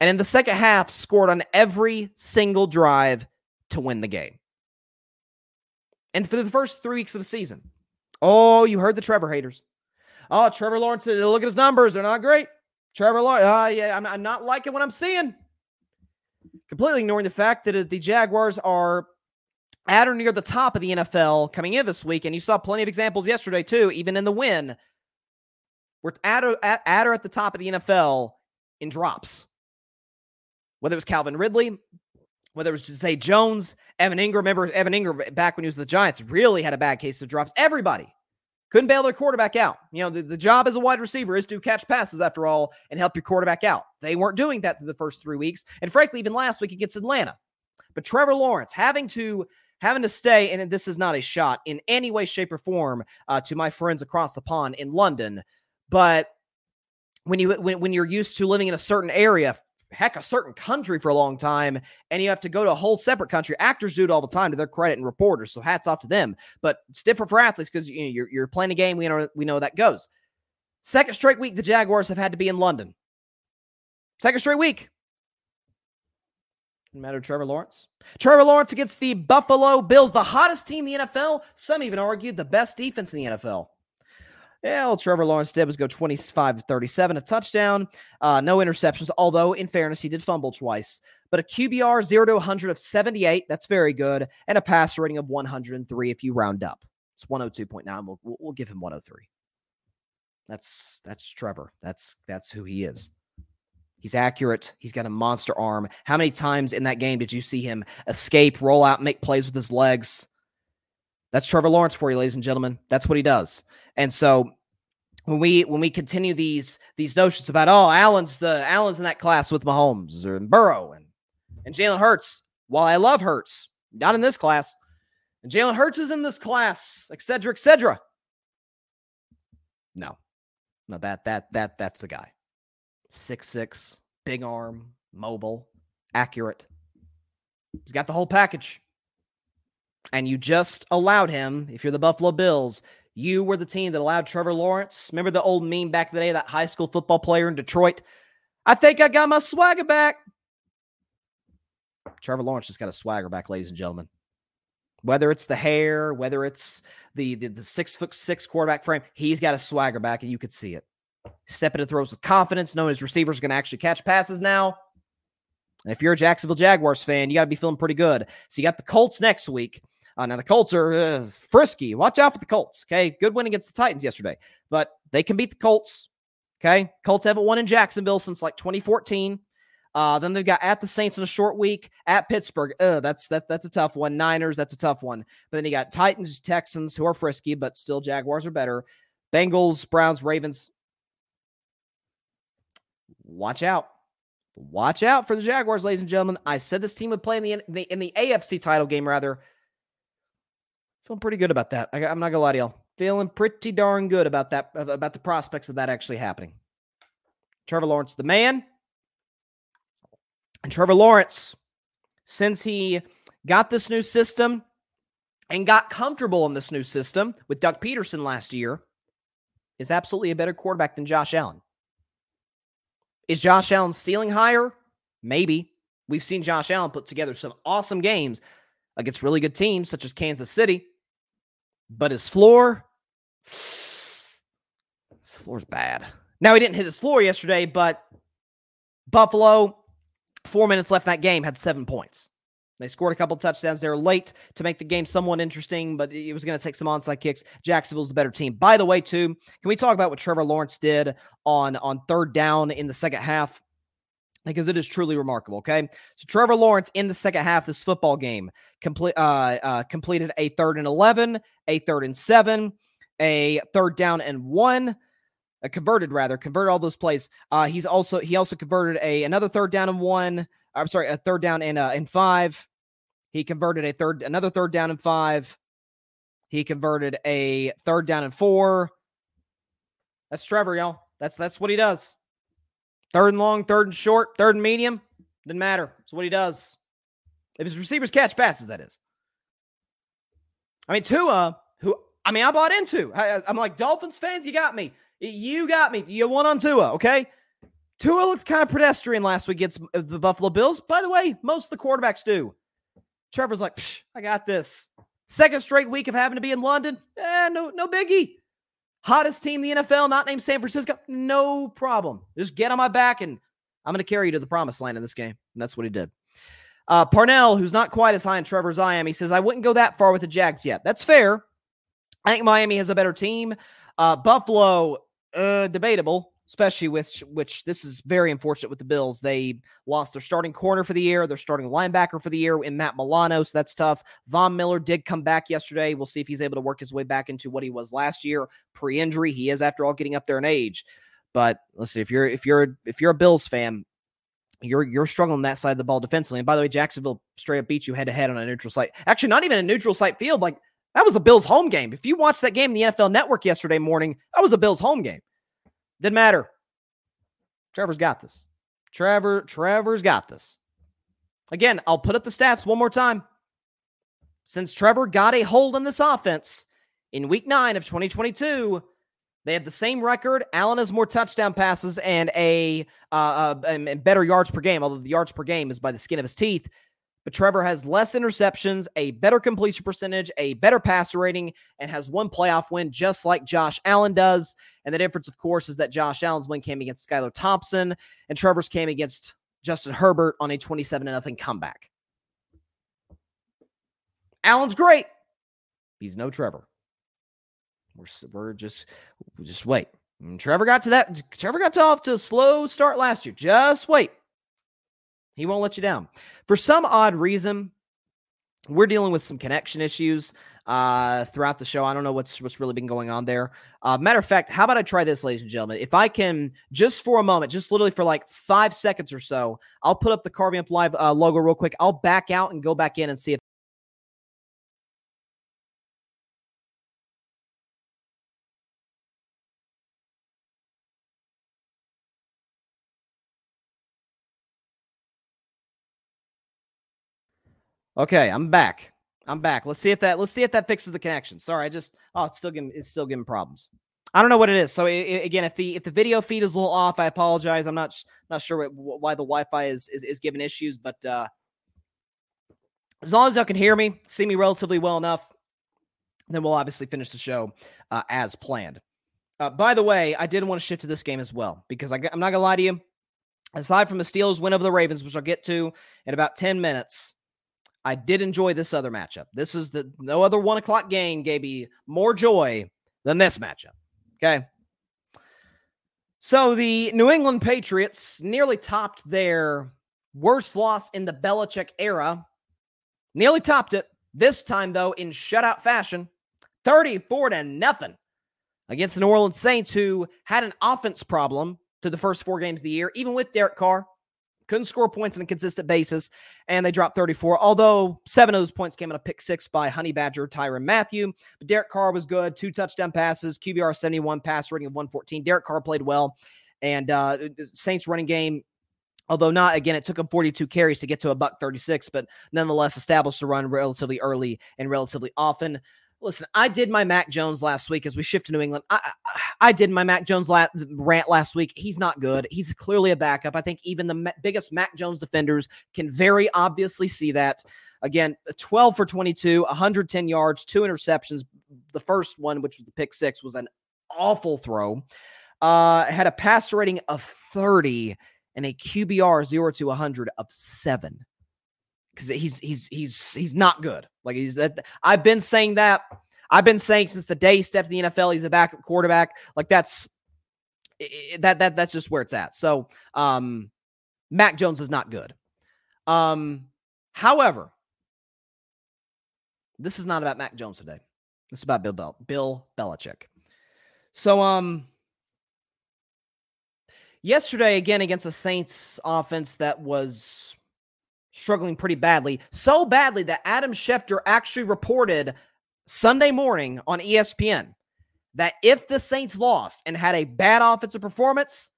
And in the second half, scored on every single drive to win the game. And for the first three weeks of the season, oh, you heard the Trevor haters. Oh, Trevor Lawrence, look at his numbers. They're not great. Trevor Lawrence, uh, yeah, I'm, I'm not liking what I'm seeing. Completely ignoring the fact that the Jaguars are at or near the top of the NFL coming in this week. And you saw plenty of examples yesterday, too, even in the win. We're at or at, at, or at the top of the NFL in drops. Whether it was Calvin Ridley, whether it was Zay Jones, Evan Engram. Remember, Evan Engram back when he was the Giants really had a bad case of drops. Everybody couldn't bail their quarterback out. You know, the, the job as a wide receiver is to catch passes after all and help your quarterback out. They weren't doing that through the first three weeks. And frankly, even last week against Atlanta. But Trevor Lawrence having to having to stay, and this is not a shot in any way, shape, or form uh, to my friends across the pond in London, but when you when, when you're used to living in a certain area heck, a certain country for a long time, and you have to go to a whole separate country. Actors do it all the time to their credit and reporters, so hats off to them. But it's different for athletes because you know, you're, you're playing a game. We know we know that goes. Second straight week, the Jaguars have had to be in London. Second straight week. matter Trevor Lawrence. Trevor Lawrence against the Buffalo Bills, the hottest team in the NFL. Some even argued the best defense in the NFL. Well, Trevor Lawrence did was go 25 to 37, a touchdown, uh, no interceptions, although in fairness, he did fumble twice. But a QBR 0 to 100 of 78, that's very good, and a pass rating of 103 if you round up. It's 102.9. We'll, we'll give him 103. That's that's Trevor. That's that's who he is. He's accurate. He's got a monster arm. How many times in that game did you see him escape, roll out, make plays with his legs? That's Trevor Lawrence for you, ladies and gentlemen. That's what he does. And so when we when we continue these these notions about oh Allen's the Allen's in that class with Mahomes or Burrow and and Jalen Hurts. While I love Hurts, not in this class. And Jalen Hurts is in this class, etc., etc. No, no, that that that that's the guy. Six six, big arm, mobile, accurate. He's got the whole package and you just allowed him, if you're the Buffalo Bills, you were the team that allowed Trevor Lawrence. Remember the old meme back in the day, that high school football player in Detroit? I think I got my swagger back. Trevor Lawrence just got a swagger back, ladies and gentlemen. Whether it's the hair, whether it's the, the, the six foot six quarterback frame, he's got a swagger back, and you could see it. Stepping into throws with confidence, knowing his receivers are going to actually catch passes now. And if you're a Jacksonville Jaguars fan, you got to be feeling pretty good. So you got the Colts next week. Uh, now the Colts are uh, frisky. Watch out for the Colts. Okay, good win against the Titans yesterday, but they can beat the Colts. Okay, Colts haven't won in Jacksonville since like 2014. Uh, then they've got at the Saints in a short week at Pittsburgh. Uh, that's that that's a tough one. Niners, that's a tough one. But then you got Titans, Texans, who are frisky, but still Jaguars are better. Bengals, Browns, Ravens. Watch out. Watch out for the Jaguars, ladies and gentlemen. I said this team would play in the, in the, in the AFC title game, rather. Feeling pretty good about that. I, am not gonna lie to y'all. Feeling pretty darn good about that, about the prospects of that actually happening. Trevor Lawrence, the man. And Trevor Lawrence, since he got this new system and got comfortable in this new system with Doug Pederson last year, is absolutely a better quarterback than Josh Allen. Is Josh Allen's ceiling higher? Maybe. We've seen Josh Allen put together some awesome games against really good teams such as Kansas City. But his floor, [SIGHS] his floor's bad. Now he didn't hit his floor yesterday, but Buffalo, four minutes left in that game, had seven points. They scored a couple touchdowns. They were late to make the game somewhat interesting, but it was going to take some onside kicks. Jacksonville's the better team. By the way, too, can we talk about what Trevor Lawrence did on on third down in the second half? Because it is truly remarkable. Okay, so Trevor Lawrence in the second half this football game complete uh, uh, completed a third and eleven, a third and seven, a third down and one. Uh, converted rather converted all those plays. Uh, he's also he also converted a another third down and one. I'm sorry, a third down and uh, and five. He converted a third, another third down and five. He converted a third down and four. That's Trevor, y'all. That's that's what he does. Third and long, third and short, third and medium. Doesn't matter. It's what he does. If his receivers catch passes, that is. I mean, Tua, who I mean, I bought into. I, am like Dolphins fans. You got me. You got me. You won on Tua. Okay. Tua looked kind of pedestrian last week against the Buffalo Bills. By the way, most of the quarterbacks do. Trevor's like, I got this. Second straight week of having to be in London. Eh, no, no biggie. Hottest team in the NFL, not named San Francisco. No problem. Just get on my back and I'm going to carry you to the promised land in this game. And that's what he did. Uh, Parnell, who's not quite as high in Trevor as I am, he says, I wouldn't go that far with the Jags yet. That's fair. I think Miami has a better team. Uh, Buffalo, uh, debatable. Especially with which this is very unfortunate with the Bills. They lost their starting corner for the year, their starting linebacker for the year in Matt Milano, so that's tough. Von Miller did come back yesterday. We'll see if he's able to work his way back into what he was last year pre-injury. He is, after all, getting up there in age. But let's see if you're if you're if you're a Bills fan, you're you're struggling that side of the ball defensively. And by the way, Jacksonville straight up beat you head to head on a neutral site. Actually, not even a neutral site field. Like that was a Bills home game. If you watched that game in the NFL Network yesterday morning, that was a Bills home game. Didn't matter. Trevor's got this. Trevor, Trevor's got this. Again, I'll put up the stats one more time. Since Trevor got a hold on this offense in week nine of 2022, they have the same record. Allen has more touchdown passes and a uh, uh, and better yards per game, although the yards per game is by the skin of his teeth. But Trevor has less interceptions, a better completion percentage, a better passer rating, and has one playoff win just like Josh Allen does. And the difference, of course, is that Josh Allen's win came against Skylar Thompson, and Trevor's came against Justin Herbert on a 27 0 comeback. Allen's great. He's no Trevor. We're, we're just just wait. And Trevor got to that. Trevor got to off to a slow start last year. Just wait. He won't let you down. For some odd reason, we're dealing with some connection issues uh, throughout the show. I don't know what's what's really been going on there. Uh, matter of fact, how about I try this, ladies and gentlemen? If I can just for a moment, just literally for like five seconds or so, I'll put up the Carving Up Live uh, logo real quick. I'll back out and go back in and see if Okay, I'm back. I'm back. Let's see if that let's see if that fixes the connection. Sorry, I just oh it's still giving it's still giving problems. I don't know what it is. So it, again, if the if the video feed is a little off, I apologize. I'm not not sure what, why the Wi-Fi is, is is giving issues, but uh as long as y'all can hear me, see me relatively well enough, then we'll obviously finish the show uh, as planned. Uh, by the way, I did want to shift to this game as well because I, I'm not gonna lie to you. Aside from the Steelers win over the Ravens, which I'll get to in about 10 minutes, I did enjoy this other matchup. This is the no other one o'clock game gave me more joy than this matchup. Okay. So the New England Patriots nearly topped their worst loss in the Belichick era. Nearly topped it. This time, though, in shutout fashion, 34 to nothing against the New Orleans Saints, who had an offense problem to the first four games of the year, even with Derek Carr couldn't score points on a consistent basis, and they dropped 34. Although seven of those points came in a pick six by Honey Badger Tyrann Mathieu. But Derek Carr was good, two touchdown passes, QBR 71, pass rating of 114. Derek Carr played well, and uh, Saints running game. Although not again, it took him 42 carries to get to a buck 36, but nonetheless established the run relatively early and relatively often. Listen, I did my Mac Jones last week as we shift to New England. I, I, did my Mac Jones la- rant last week. He's not good. He's clearly a backup. I think even the ma- biggest Mac Jones defenders can very obviously see that. Again, 12 for 22, 110 yards, two interceptions. The first one, which was the pick six, was an awful throw. Uh, had a passer rating of 30 and a QBR 0 to 100 of 7 because he's he's he's he's not good. Like he's that. I've been saying that. I've been saying since the day he stepped in the NFL, he's a backup quarterback. Like that's that that that's just where it's at. So, um, Mac Jones is not good. Um, however, this is not about Mac Jones today. This is about Bill Bel- Bill Belichick. So, um, yesterday again against the Saints offense that was struggling pretty badly. So badly that Adam Schefter actually reported Sunday morning on ESPN that if the Saints lost and had a bad offensive performance,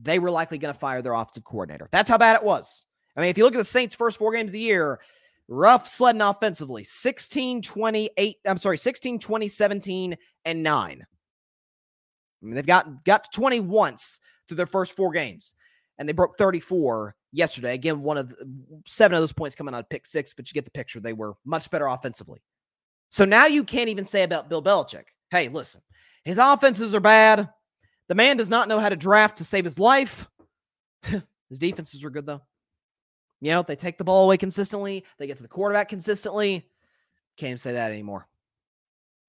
they were likely going to fire their offensive coordinator. That's how bad it was. I mean, if you look at the Saints' first four games of the year, rough sledding offensively 16, 28, I'm sorry, 16, 20, 17, and 9. I mean, they've got, got to 20 once through their first four games, and they broke 34 yesterday. Again, one of the, seven of those points coming out of pick six, but you get the picture. They were much better offensively. So now you can't even say about Bill Belichick, hey, listen, his offenses are bad. The man does not know how to draft to save his life. [SIGHS] his defenses are good, though. You know, they take the ball away consistently, they get to the quarterback consistently. Can't say that anymore.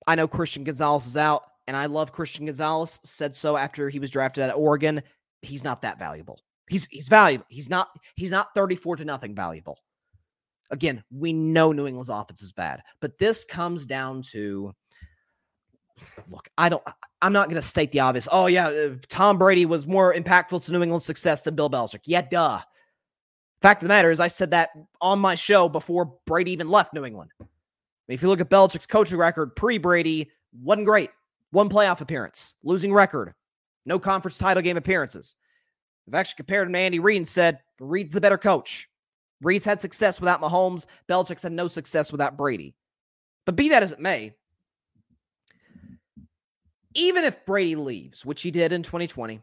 I know Christian Gonzalez is out. and I love Christian Gonzalez, said so after he was drafted at Oregon. He's not that valuable. He's he's valuable. He's not he's not 34 to nothing valuable. Again, we know New England's offense is bad, but this comes down to look, I don't I'm not going to state the obvious. Oh yeah, uh, Tom Brady was more impactful to New England's success than Bill Belichick. Yeah, duh. Fact of the matter is, I said that on my show before Brady even left New England. I mean, if you look at Belichick's coaching record pre Brady, wasn't great. One playoff appearance, losing record, no conference title game appearances. I've actually compared him to Andy Reid and said Reid's the better coach. Reid's had success without Mahomes. Belichick's had no success without Brady. But be that as it may, even if Brady leaves, which he did in 2020,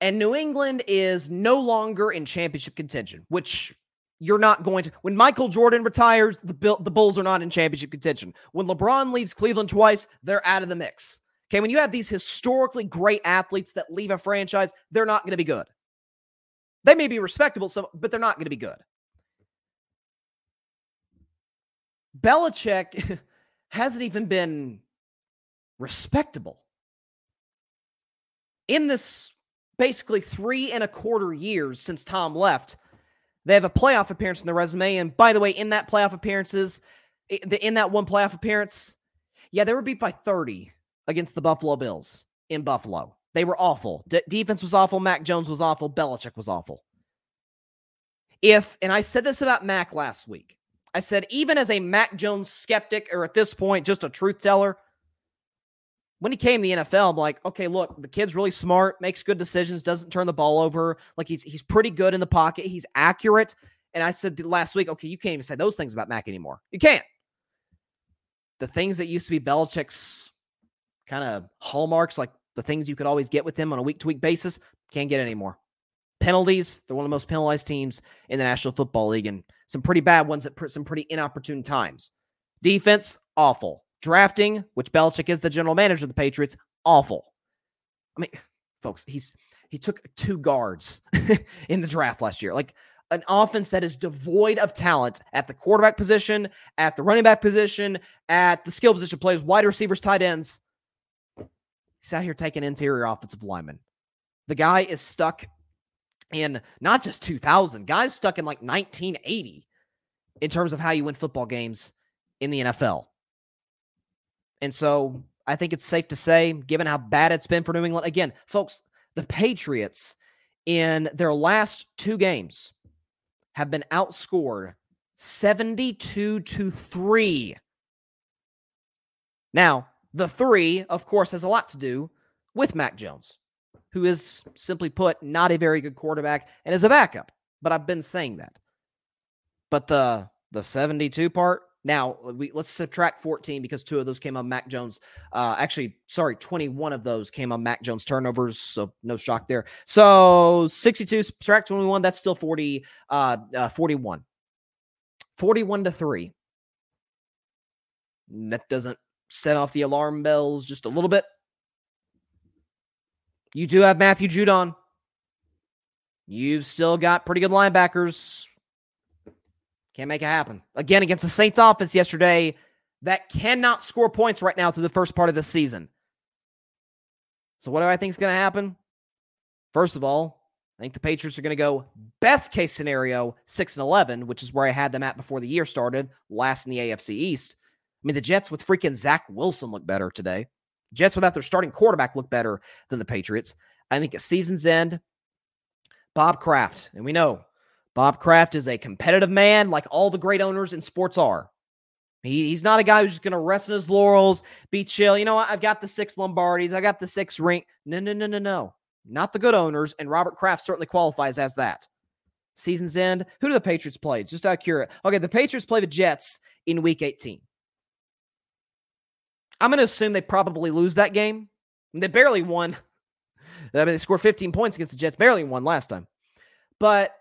and New England is no longer in championship contention, which you're not going to. When Michael Jordan retires, the the Bulls are not in championship contention. When LeBron leaves Cleveland twice, they're out of the mix. Okay, when you have these historically great athletes that leave a franchise, they're not going to be good. They may be respectable, so but they're not going to be good. Belichick [LAUGHS] hasn't even been respectable in this basically three and a quarter years since Tom left. They have a playoff appearance in the resume. And by the way, in that playoff appearances, in that one playoff appearance, yeah, they were beat by 30 against the Buffalo Bills in Buffalo. They were awful. D- defense was awful. Mac Jones was awful. Belichick was awful. If, and I said this about Mac last week, I said, even as a Mac Jones skeptic, or at this point, just a truth teller, when he came to the NFL, I'm like, okay, look, the kid's really smart, makes good decisions, doesn't turn the ball over. Like he's he's pretty good in the pocket. He's accurate. And I said last week, okay, you can't even say those things about Mac anymore. You can't. The things that used to be Belichick's kind of hallmarks, like the things you could always get with him on a week to week basis, can't get anymore. Penalties, they're one of the most penalized teams in the National Football League, and some pretty bad ones at some pretty inopportune times. Defense, awful. Drafting, which Belichick is the general manager of the Patriots, awful. I mean, [SIGHS] folks, he's he took two guards [LAUGHS] in the draft last year. Like an offense that is devoid of talent at the quarterback position, at the running back position, at the skill position players, wide receivers, tight ends. He's out here taking interior offensive linemen. The guy is stuck in not just 2000, guys stuck in like 1980 in terms of how you win football games in the NFL. And so I think it's safe to say, given how bad it's been for New England, again, folks, the Patriots in their last two games have been outscored 72 to 3. Now, the three, of course, has a lot to do with Mac Jones, who is simply put not a very good quarterback and is a backup. But I've been saying that. But the the 72 part, now we let's subtract 14 because two of those came on Mac Jones. Uh, actually, sorry, 21 of those came on Mac Jones turnovers, so no shock there. So 62 subtract 21, that's still 40, uh, uh 41. 41 to 3. That doesn't set off the alarm bells just a little bit. You do have Matthew Judon. You've still got pretty good linebackers can't make it happen. Again, against the Saints offense yesterday that cannot score points right now through the first part of the season. So, what do I think is going to happen? First of all, I think the Patriots are going to go best case scenario 6 and 11, which is where I had them at before the year started, last in the AFC East. I mean, the Jets with freaking Zach Wilson look better today. Jets without their starting quarterback look better than the Patriots. I think at season's end, Bob Kraft, and we know Bob Kraft is a competitive man, like all the great owners in sports are. He, he's not a guy who's just going to rest in his laurels, be chill. You know what? I've got the six Lombardies, I got the six ring. No, no, no, no, no. Not the good owners. And Robert Kraft certainly qualifies as that. Season's end. Who do the Patriots play? Just out of curiosity. Okay, the Patriots play the Jets in week 18. I'm going to assume they probably lose that game. They barely won. [LAUGHS] I mean, they scored 15 points against the Jets, barely won last time. But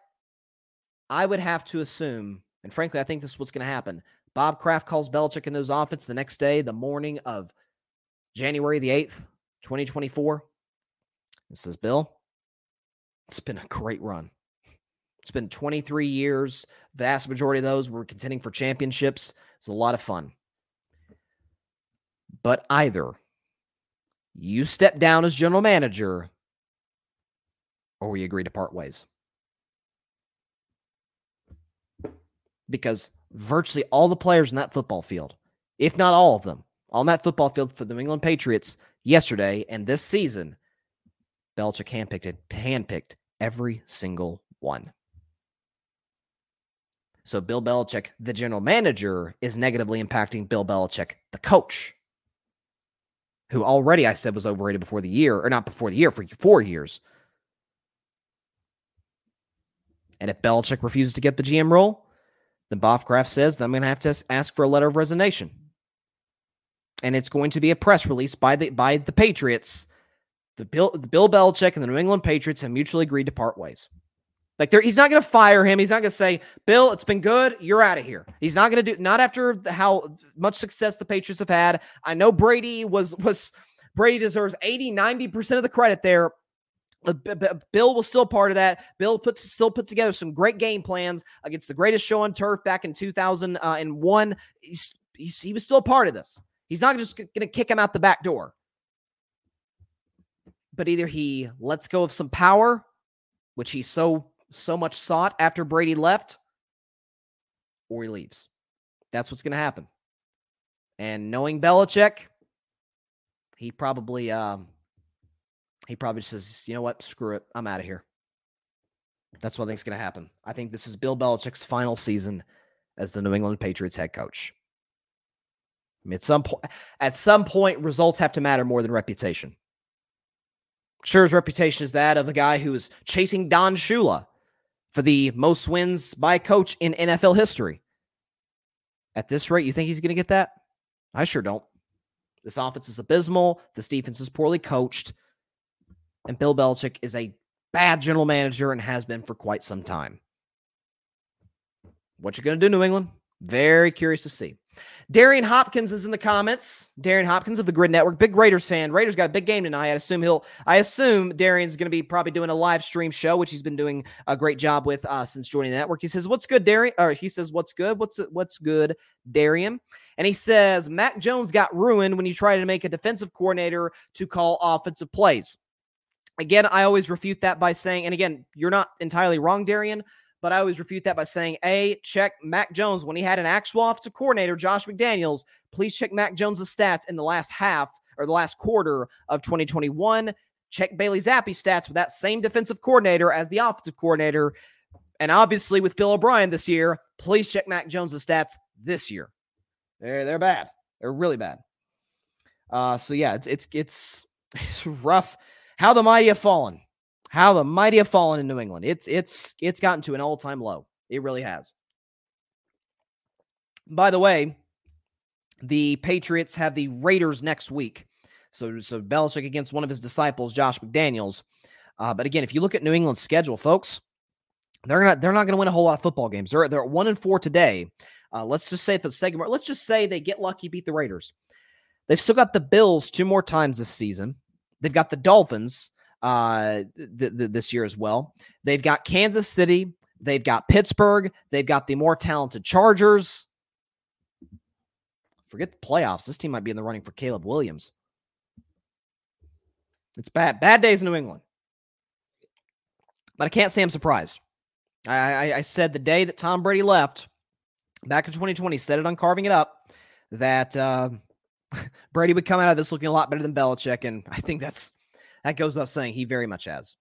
I would have to assume, and frankly, I think this is what's going to happen. Bob Kraft calls Belichick into his office the next day, the morning of January the 8th, 2024. And says, Bill, it's been a great run. It's been 23 years. Vast majority of those were contending for championships. It's a lot of fun. But either you step down as general manager or we agree to part ways. Because virtually all the players in that football field, if not all of them, on that football field for the New England Patriots yesterday and this season, Belichick handpicked, handpicked every single one. So Bill Belichick, the general manager, is negatively impacting Bill Belichick, the coach, who already I said was overrated before the year, or not before the year, for four years. And if Belichick refuses to get the GM role, then Bob Kraft says that I'm going to have to ask for a letter of resignation. And it's going to be a press release by the by the Patriots. The Bill, the Bill Belichick and the New England Patriots have mutually agreed to part ways. Like there, he's not going to fire him. He's not going to say, "Bill, it's been good. You're out of here." He's not going to do. Not after how much success the Patriots have had. I know Brady was was Brady deserves 80, 90 percent of the credit there. Uh, Bill was still part of that. Bill put still put together some great game plans against the greatest show on turf back in 2001. He's, he's, he was still part of this. He's not just going to kick him out the back door. But either he lets go of some power, which he so so much sought after Brady left, or he leaves. That's what's going to happen. And knowing Belichick, he probably um, he probably says, you know what, screw it, I'm out of here. That's what I think is going to happen. I think this is Bill Belichick's final season as the New England Patriots head coach. I mean, at some point, at some point, results have to matter more than reputation. Sure, his reputation is that of the guy who is chasing Don Shula for the most wins by a coach in NFL history. At this rate, you think he's going to get that? I sure don't. This offense is abysmal. This defense is poorly coached. And Bill Belichick is a bad general manager and has been for quite some time. What you going to do, New England? Very curious to see. Darian Hopkins is in the comments. Darian Hopkins of the Grid Network, big Raiders fan. Raiders got a big game tonight. I assume he'll. I assume Darian's going to be probably doing a live stream show, which he's been doing a great job with uh, since joining the network. He says, "What's good, Darian?" Or he says, "What's good? What's what's good, Darian?" And he says, "Mac Jones got ruined when he tried to make a defensive coordinator to call offensive plays." Again, I always refute that by saying, and again, you're not entirely wrong, Darian, but I always refute that by saying, A, check Mac Jones. When he had an actual offensive coordinator, Josh McDaniels, please check Mac Jones' stats in the last half or the last quarter of 2021. Check Bailey Zappe's stats with that same defensive coordinator as the offensive coordinator. And obviously with Bill O'Brien this year, please check Mac Jones' stats this year. They're, they're bad. They're really bad. Uh, so yeah, it's it's it's [LAUGHS] it's rough how the mighty have fallen. How the mighty have fallen in New England. It's it's it's gotten to an all-time low. It really has. By the way, the Patriots have the Raiders next week. So so Belichick against one of his disciples, Josh McDaniels. Uh, but again, if you look at New England's schedule, folks, they're not they're not going to win a whole lot of football games. They're they're one and four today. Uh, let's just say for the segment, let's just say they get lucky, beat the Raiders. They've still got the Bills two more times this season. They've got the Dolphins uh, th- th- this year as well. They've got Kansas City. They've got Pittsburgh. They've got the more talented Chargers. Forget the playoffs. This team might be in the running for Caleb Williams. It's bad. Bad days in New England. But I can't say I'm surprised. I, I, I said the day that Tom Brady left back in 2020, said it on Carving It Up, that uh, [LAUGHS] Brady would come out of this looking a lot better than Belichick, and I think that's that goes without saying. He very much has.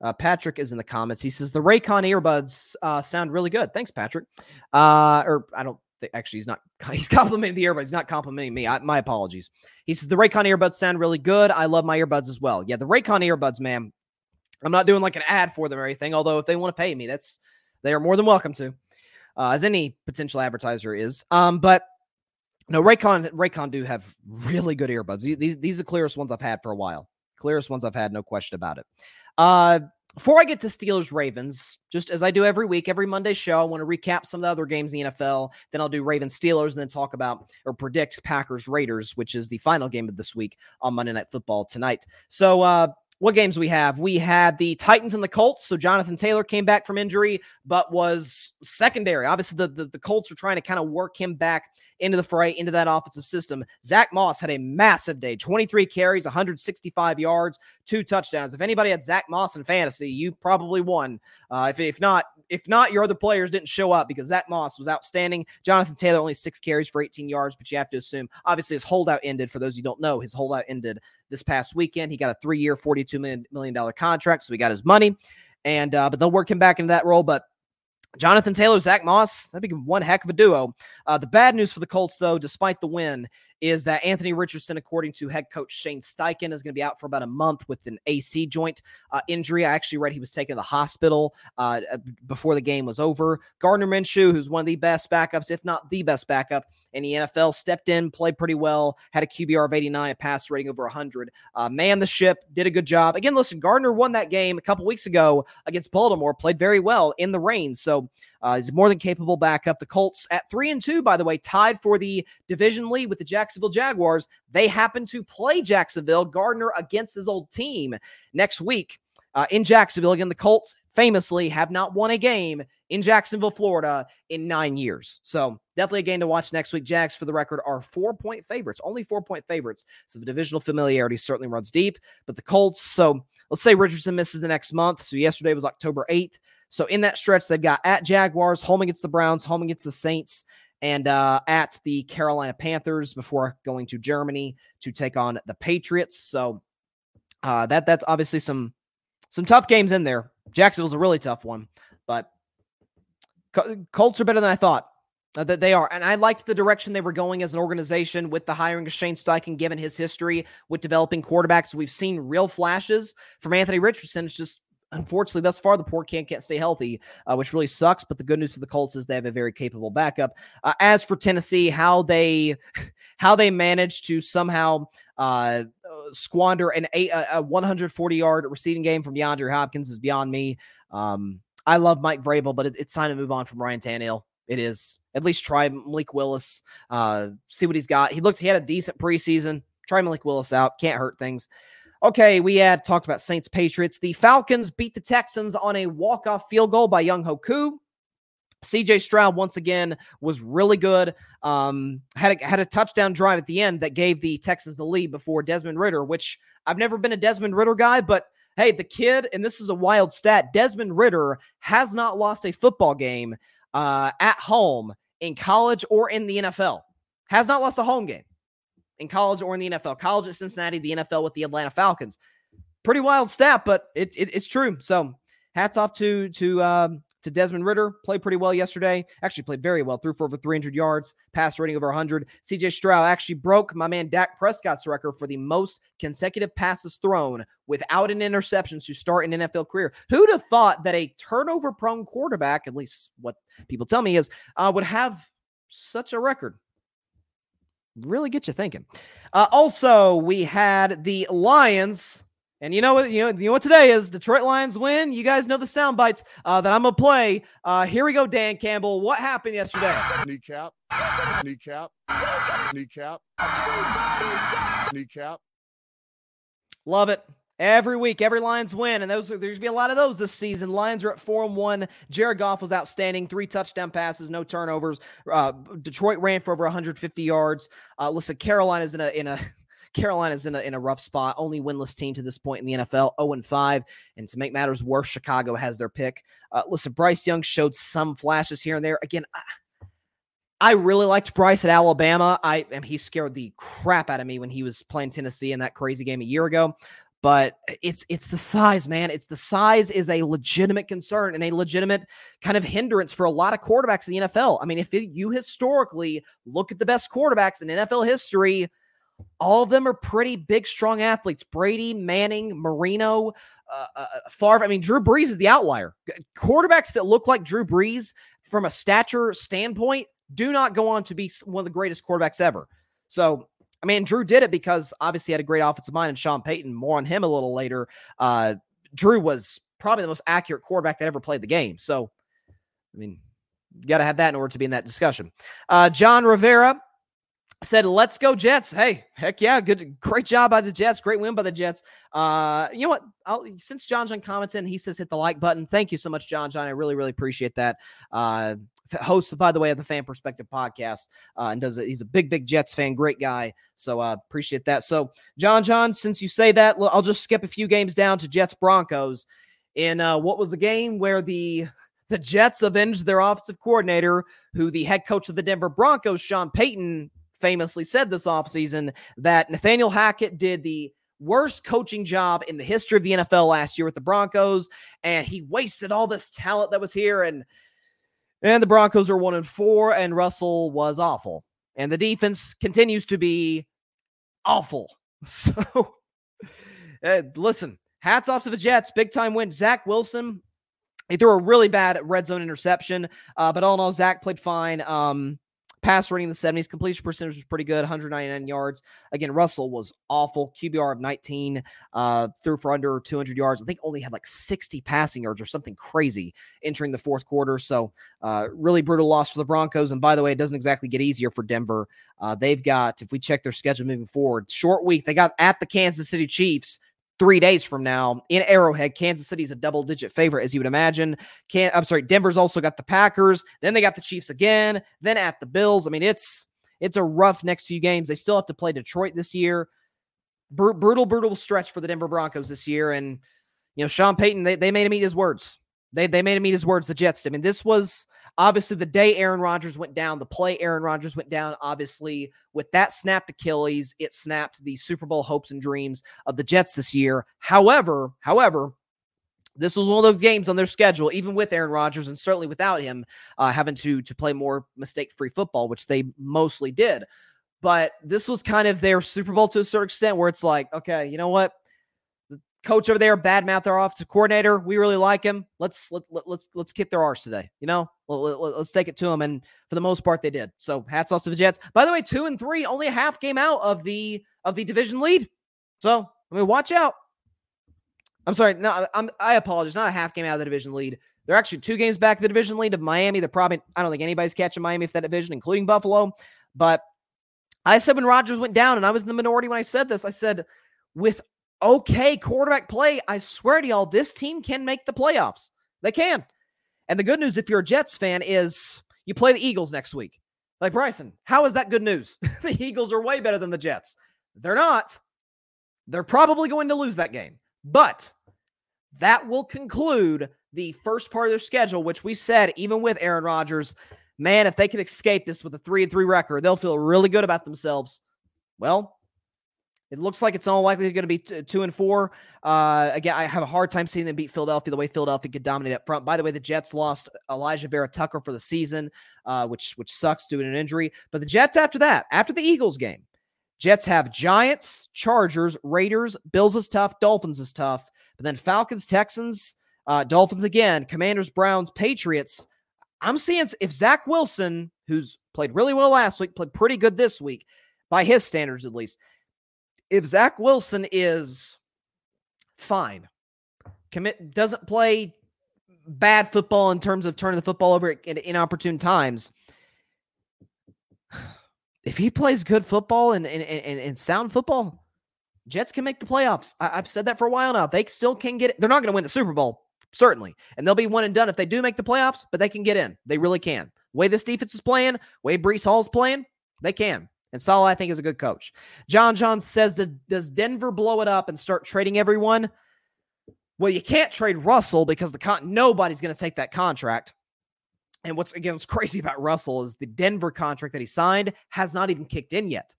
Uh, Patrick is in the comments. He says the Raycon earbuds uh, sound really good. Thanks, Patrick. Uh, or I don't think actually he's not. [LAUGHS] He's complimenting the earbuds. He's not complimenting me. I, my apologies. He says the Raycon earbuds sound really good. I love my earbuds as well. Yeah, the Raycon earbuds, man. I'm not doing like an ad for them or anything. Although if they want to pay me, that's they are more than welcome to, uh, as any potential advertiser is. Um, but no, Raycon Raycon do have really good earbuds. These these are the clearest ones I've had for a while. Clearest ones I've had, no question about it. Uh, before I get to Steelers Ravens, just as I do every week, every Monday show, I want to recap some of the other games in the NFL. Then I'll do Ravens Steelers and then talk about or predict Packers Raiders, which is the final game of this week on Monday Night Football tonight. So, uh, what games we have? We had the Titans and the Colts. So Jonathan Taylor came back from injury, but was secondary. Obviously, the, the, the Colts are trying to kind of work him back into the fray, into that offensive system. Zach Moss had a massive day 23 carries, 165 yards, two touchdowns. If anybody had Zach Moss in fantasy, you probably won. Uh, if, if not, if not, your other players didn't show up because Zach Moss was outstanding. Jonathan Taylor only six carries for 18 yards, but you have to assume, obviously, his holdout ended. For those you don't know, his holdout ended this past weekend. He got a three-year, 42 million dollar contract, so he got his money. And uh, but they'll work him back into that role. But Jonathan Taylor, Zach Moss, that'd be one heck of a duo. Uh, the bad news for the Colts, though, despite the win, is that Anthony Richardson, according to head coach Shane Steichen, is going to be out for about a month with an AC joint uh, injury. I actually read he was taken to the hospital uh, uh before the game was over. Gardner Minshew, who's one of the best backups, if not the best backup in the NFL, stepped in, played pretty well, had a QBR of 89, a pass rating over 100, uh, man the ship, did a good job. Again, listen, Gardner won that game a couple weeks ago against Baltimore, played very well in the rain. So uh, he's more than capable backup. The Colts at three and two, by the way, tied for the division lead with the Jacksonville Jaguars. They happen to play Jacksonville, Gardner against his old team next week uh, in Jacksonville. Again, the Colts famously have not won a game in Jacksonville, Florida in nine years. So definitely a game to watch next week. Jags, for the record, are four point favorites, only four point favorites. So the divisional familiarity certainly runs deep. But the Colts, so let's say Richardson misses the next month. So yesterday was October 8th. So in that stretch, they've got at Jaguars, home against the Browns, home against the Saints, and uh, at the Carolina Panthers before going to Germany to take on the Patriots. So uh, that that's obviously some some tough games in there. Jacksonville's a really tough one, but Colts are better than I thought. Uh, that they are. And I liked the direction they were going as an organization with the hiring of Shane Steichen, given his history with developing quarterbacks. We've seen real flashes from Anthony Richardson. It's just unfortunately, thus far, the poor can can't stay healthy, uh, which really sucks. But the good news for the Colts is they have a very capable backup. Uh, as for Tennessee, how they [LAUGHS] how they managed to somehow uh, squander an eight, a 140 yard receiving game from DeAndre Hopkins is beyond me. Um, I love Mike Vrabel, but it, it's time to move on from Ryan Tannehill. It is. At least try Malik Willis. Uh, see what he's got. He looked. He had a decent preseason. Try Malik Willis out. Can't hurt things. Okay, we had talked about Saints Patriots. The Falcons beat the Texans on a walk-off field goal by Younghoe Koo. CJ Stroud once again was really good. Um, had a, had a touchdown drive at the end that gave the Texans the lead before Desmond Ridder, which I've never been a Desmond Ridder guy, but hey, the kid, and this is a wild stat: Desmond Ridder has not lost a football game uh, at home in college or in the NFL. Has not lost a home game in college or in the NFL. College at Cincinnati, the NFL with the Atlanta Falcons. Pretty wild stat, but it, it it's true. So hats off to to um, to Desmond Ridder. Played pretty well yesterday. Actually played very well. Threw for over 300 yards. Pass rating over 100. CJ Stroud actually broke my man Dak Prescott's record for the most consecutive passes thrown without an interception to start an NFL career. Who'd have thought that a turnover prone quarterback, at least what people tell me is, uh, would have such a record? Really get you thinking. Uh, also, we had the Lions. And you know what? You know, you know what today is? Detroit Lions win. You guys know the sound bites uh, that I'm gonna play. Uh, here we go, Dan Campbell. What happened yesterday? Kneecap, kneecap, kneecap, kneecap. Love it. Every week, every Lions win, and those there's gonna be a lot of those this season. Lions are at four and one. Jared Goff was outstanding, three touchdown passes, no turnovers. Uh, Detroit ran for over 150 yards. Uh, listen, Carolina's in a in a [LAUGHS] Carolina's in a in a rough spot. Only winless team to this point in the NFL, 0 and 5. And to make matters worse, Chicago has their pick. Uh, listen, Bryce Young showed some flashes here and there. Again. I, I really liked Bryce at Alabama. I and he scared the crap out of me when he was playing Tennessee in that crazy game a year ago but it's it's the size man it's the size is a legitimate concern and a legitimate kind of hindrance for a lot of quarterbacks in the NFL. I mean if it, you historically look at the best quarterbacks in NFL history all of them are pretty big strong athletes Brady, Manning, Marino, uh, uh, uh, Favre. I mean Drew Brees is the outlier. Quarterbacks that look like Drew Brees from a stature standpoint do not go on to be one of the greatest quarterbacks ever. So I mean, Drew did it because obviously he had a great offensive mind and Sean Payton, more on him a little later. Uh, Drew was probably the most accurate quarterback that ever played the game. So, I mean, you got to have that in order to be in that discussion. Uh, John Rivera said, "Let's go Jets." Hey, heck yeah, good, great job by the Jets. Great win by the Jets. Uh, you know what? I'll, since John John commented, he says hit the like button. Thank you so much, John John. I really, really appreciate that. Uh, host, by the way, of the Fan Perspective podcast, uh, and does it. He's a big, big Jets fan. Great guy. So uh, appreciate that. So John John, since you say that, I'll just skip a few games down to Jets Broncos. In uh, what was a game where the the Jets avenged their offensive coordinator, who the head coach of the Denver Broncos, Sean Payton, famously said this offseason that Nathaniel Hackett did the worst coaching job in the history of the NFL last year with the Broncos, and he wasted all this talent that was here. And and the Broncos are one and four, and Russell was awful. And the defense continues to be awful. [LAUGHS] So uh, listen, hats off to the Jets. Big time win. Zach Wilson. He threw a really bad red zone interception, uh, but all in all, Zach played fine. Um, Pass rating in the 70s. Completion percentage was pretty good, 199 yards. Again, Russell was awful. QBR of 19, uh, threw for under 200 yards. I think only had like 60 passing yards or something crazy entering the fourth quarter. So, uh, really brutal loss for the Broncos. And by the way, it doesn't exactly get easier for Denver. Uh, they've got, if we check their schedule moving forward, short week. They got at the Kansas City Chiefs three days from now in Arrowhead. Kansas City's a double digit favorite, as you would imagine. Can I'm sorry, Denver's also got the Packers. Then they got the Chiefs again. Then at the Bills. I mean, it's it's a rough next few games. They still have to play Detroit this year. Br- brutal, brutal stretch for the Denver Broncos this year. And you know, Sean Payton, they, they made him eat his words. They they made him eat his words. The Jets. I mean, this was obviously the day Aaron Rodgers went down. The play Aaron Rodgers went down. Obviously, with that snapped Achilles, it snapped the Super Bowl hopes and dreams of the Jets this year. However, however. This was one of those games on their schedule, even with Aaron Rodgers and certainly without him uh, having to to play more mistake-free football, which they mostly did. But this was kind of their Super Bowl to a certain extent, where it's like, okay, you know what? Coach over there, bad mouth their offensive coordinator. We really like him. Let's let, let, let's let's kick their arse today. You know, let, let, let's take it to them. And for the most part, they did. So hats off to the Jets. By the way, two and three, only a half game out of the of the division lead. So I mean, watch out. I'm sorry, no, I'm I apologize. Not a half game out of the division lead. They're actually two games back of the division lead of Miami. They're probably I don't think anybody's catching Miami for that division, including Buffalo. But I said when Rodgers went down, and I was in the minority when I said this. I said with okay quarterback play, I swear to y'all, this team can make the playoffs. They can. And the good news, if you're a Jets fan, is you play the Eagles next week. Like Bryson, how is that good news? [LAUGHS] the Eagles are way better than the Jets. They're not. They're probably going to lose that game. But that will conclude the first part of their schedule, which we said, even with Aaron Rodgers, man, if they can escape this with a three and three record, they'll feel really good about themselves. Well, it looks like it's all likely going to be t- two and four. Uh, again, I have a hard time seeing them beat Philadelphia the way Philadelphia could dominate up front. By the way, the Jets lost Alijah Vera-Tucker for the season, uh, which which sucks due to an injury. But the Jets after that, after the Eagles game, Jets have Giants, Chargers, Raiders, Bills is tough, Dolphins is tough, but then Falcons, Texans, uh, Dolphins again, Commanders, Browns, Patriots. I'm seeing if Zach Wilson, who's played really well last week, played pretty good this week by his standards at least if Zach Wilson is fine, commit doesn't play bad football in terms of turning the football over in inopportune times. [SIGHS] If he plays good football and, and, and, and sound football, Jets can make the playoffs. I, have said that for a while now. They still can get it. They're not going to win the Super Bowl, certainly. And they'll be one and done if they do make the playoffs, but they can get in. They really can. way this defense is playing, way Breece Hall's playing, they can. And Saleh, I think, is a good coach. John John says, Does Denver blow it up and start trading everyone? Well, you can't trade Russell because the con- nobody's going to take that contract. And what's again what's [LAUGHS] crazy about Russell is the Denver contract that he signed has not even kicked in yet.